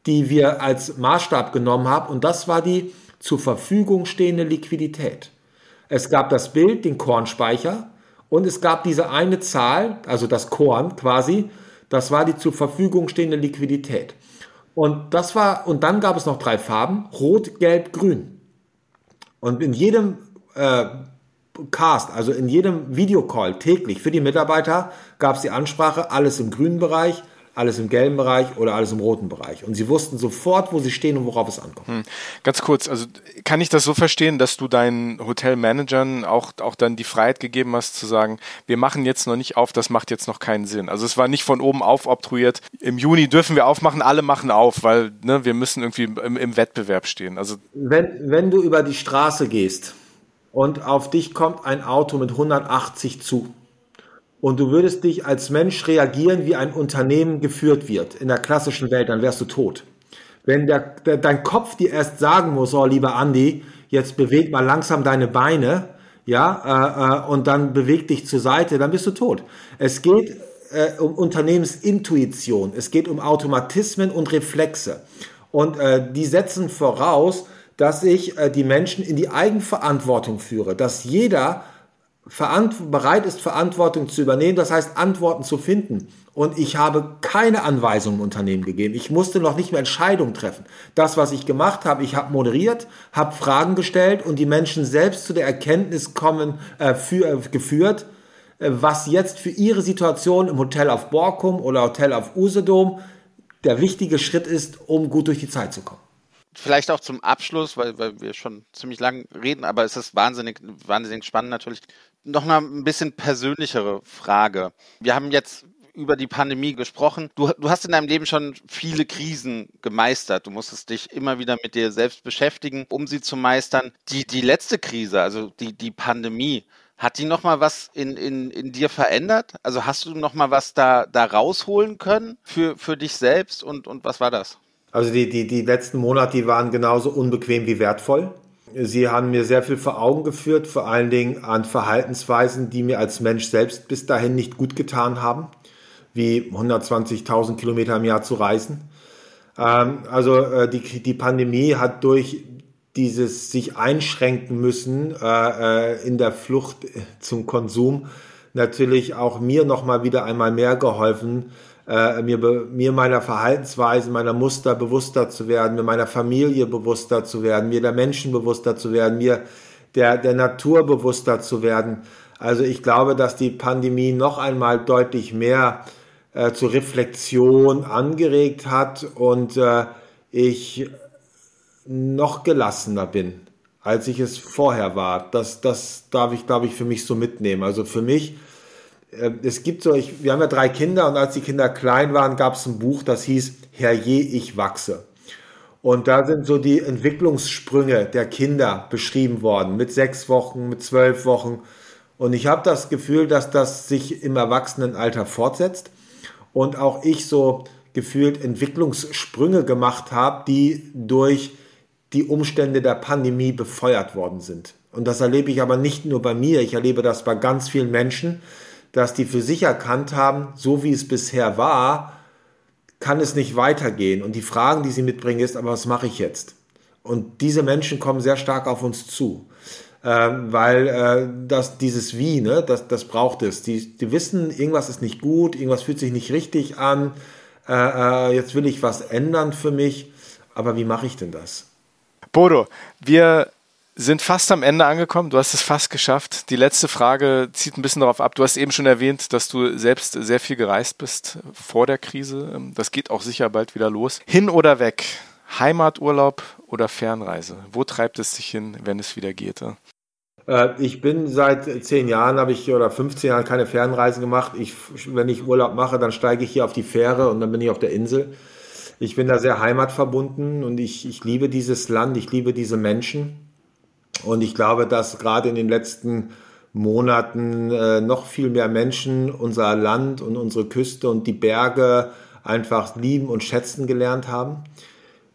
die wir als Maßstab genommen haben, und das war die zur Verfügung stehende Liquidität. Es gab das Bild, den Kornspeicher, und es gab diese eine Zahl, also das Korn quasi, das war die zur Verfügung stehende Liquidität. Und das war, und dann gab es noch drei Farben: Rot, Gelb, Grün. Und in jedem äh, Cast, also in jedem Videocall täglich für die Mitarbeiter gab es die Ansprache, alles im grünen Bereich, alles im gelben Bereich oder alles im roten Bereich. Und sie wussten sofort, wo sie stehen und worauf es ankommt. Hm. Ganz kurz, also kann ich das so verstehen, dass du deinen Hotelmanagern auch, auch dann die Freiheit gegeben hast zu sagen, wir machen jetzt noch nicht auf, das macht jetzt noch keinen Sinn. Also es war nicht von oben auf obtruiert, im Juni dürfen wir aufmachen, alle machen auf, weil ne, wir müssen irgendwie im, im Wettbewerb stehen. Also wenn, wenn du über die Straße gehst und auf dich kommt ein Auto mit 180 zu, und du würdest dich als Mensch reagieren, wie ein Unternehmen geführt wird in der klassischen Welt, dann wärst du tot. Wenn der, der, dein Kopf dir erst sagen muss, oh lieber Andi, jetzt beweg mal langsam deine Beine, ja, äh, äh, und dann beweg dich zur Seite, dann bist du tot. Es geht äh, um Unternehmensintuition, es geht um Automatismen und Reflexe. Und äh, die setzen voraus, dass ich äh, die Menschen in die Eigenverantwortung führe, dass jeder bereit ist, Verantwortung zu übernehmen, das heißt Antworten zu finden. Und ich habe keine Anweisungen im Unternehmen gegeben. Ich musste noch nicht mehr Entscheidungen treffen. Das, was ich gemacht habe, ich habe moderiert, habe Fragen gestellt und die Menschen selbst zu der Erkenntnis kommen, äh, für, äh, geführt, äh, was jetzt für ihre Situation im Hotel auf Borkum oder Hotel auf Usedom der wichtige Schritt ist, um gut durch die Zeit zu kommen vielleicht auch zum Abschluss, weil, weil wir schon ziemlich lang reden, aber es ist wahnsinnig, wahnsinnig spannend natürlich. Noch mal ein bisschen persönlichere Frage. Wir haben jetzt über die Pandemie gesprochen. Du, du hast in deinem Leben schon viele Krisen gemeistert. Du musstest dich immer wieder mit dir selbst beschäftigen, um sie zu meistern. Die, die letzte Krise, also die, die Pandemie, hat die noch mal was in, in, in dir verändert? Also hast du noch mal was da, da rausholen können für, für dich selbst und, und was war das? Also die, die, die letzten Monate, die waren genauso unbequem wie wertvoll. Sie haben mir sehr viel vor Augen geführt, vor allen Dingen an Verhaltensweisen, die mir als Mensch selbst bis dahin nicht gut getan haben, wie 120.000 Kilometer im Jahr zu reisen. Ähm, also äh, die, die Pandemie hat durch dieses sich einschränken müssen äh, äh in der Flucht zum Konsum natürlich auch mir noch mal wieder einmal mehr geholfen, äh, mir, mir meiner Verhaltensweisen, meiner Muster bewusster zu werden, mir meiner Familie bewusster zu werden, mir der Menschen bewusster zu werden, mir der, der Natur bewusster zu werden. Also ich glaube, dass die Pandemie noch einmal deutlich mehr äh, zur Reflexion angeregt hat und äh, ich noch gelassener bin, als ich es vorher war. Das, das darf ich, glaube ich, für mich so mitnehmen. Also für mich es gibt so, ich, wir haben ja drei Kinder und als die Kinder klein waren, gab es ein Buch, das hieß Herrje, ich wachse. Und da sind so die Entwicklungssprünge der Kinder beschrieben worden, mit sechs Wochen, mit zwölf Wochen. Und ich habe das Gefühl, dass das sich im Erwachsenenalter fortsetzt und auch ich so gefühlt Entwicklungssprünge gemacht habe, die durch die Umstände der Pandemie befeuert worden sind. Und das erlebe ich aber nicht nur bei mir, ich erlebe das bei ganz vielen Menschen, dass die für sich erkannt haben, so wie es bisher war, kann es nicht weitergehen. Und die Fragen, die sie mitbringen, ist, aber was mache ich jetzt? Und diese Menschen kommen sehr stark auf uns zu. Ähm, weil äh, das, dieses Wie, ne, das, das braucht es. Die, die wissen, irgendwas ist nicht gut, irgendwas fühlt sich nicht richtig an, äh, äh, jetzt will ich was ändern für mich, aber wie mache ich denn das? Bodo, wir sind fast am Ende angekommen. Du hast es fast geschafft. Die letzte Frage zieht ein bisschen darauf ab. Du hast eben schon erwähnt, dass du selbst sehr viel gereist bist vor der Krise. Das geht auch sicher bald wieder los. Hin oder weg? Heimaturlaub oder Fernreise? Wo treibt es sich hin, wenn es wieder geht? Äh, ich bin seit zehn Jahren, habe ich oder 15 Jahren keine Fernreisen gemacht. Ich, wenn ich Urlaub mache, dann steige ich hier auf die Fähre und dann bin ich auf der Insel. Ich bin da sehr heimatverbunden und ich, ich liebe dieses Land, ich liebe diese Menschen. Und ich glaube, dass gerade in den letzten Monaten äh, noch viel mehr Menschen unser Land und unsere Küste und die Berge einfach lieben und schätzen gelernt haben.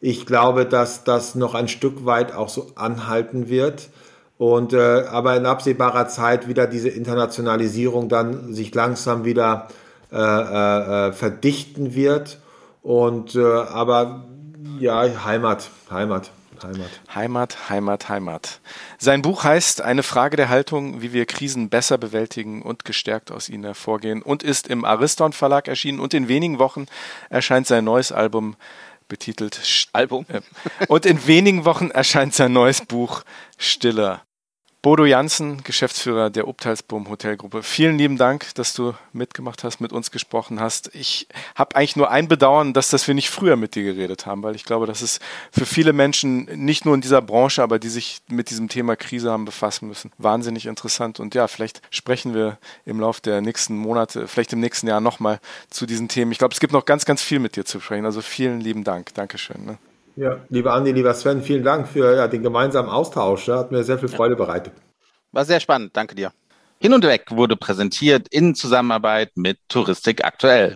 Ich glaube, dass das noch ein Stück weit auch so anhalten wird. Und äh, aber in absehbarer Zeit wieder diese Internationalisierung dann sich langsam wieder äh, äh, äh verdichten wird. Und äh, aber ja, Heimat, Heimat. Heimat. Heimat, Heimat, Heimat. Sein Buch heißt Eine Frage der Haltung, wie wir Krisen besser bewältigen und gestärkt aus ihnen hervorgehen und ist im Ariston Verlag erschienen und in wenigen Wochen erscheint sein neues Album betitelt Album. Äh, (laughs) und in wenigen Wochen erscheint sein neues Buch Stiller. Bodo Janssen, Geschäftsführer der Obtalsboom Hotelgruppe. Vielen lieben Dank, dass du mitgemacht hast, mit uns gesprochen hast. Ich habe eigentlich nur ein Bedauern, dass, dass wir nicht früher mit dir geredet haben, weil ich glaube, das ist für viele Menschen, nicht nur in dieser Branche, aber die sich mit diesem Thema Krise haben befassen müssen, wahnsinnig interessant. Und ja, vielleicht sprechen wir im Laufe der nächsten Monate, vielleicht im nächsten Jahr nochmal zu diesen Themen. Ich glaube, es gibt noch ganz, ganz viel mit dir zu sprechen. Also vielen lieben Dank. Dankeschön. Ne? Ja, lieber Andi, lieber Sven, vielen Dank für ja, den gemeinsamen Austausch. Ja, hat mir sehr viel Freude bereitet. War sehr spannend, danke dir. Hin und weg wurde präsentiert in Zusammenarbeit mit Touristik aktuell.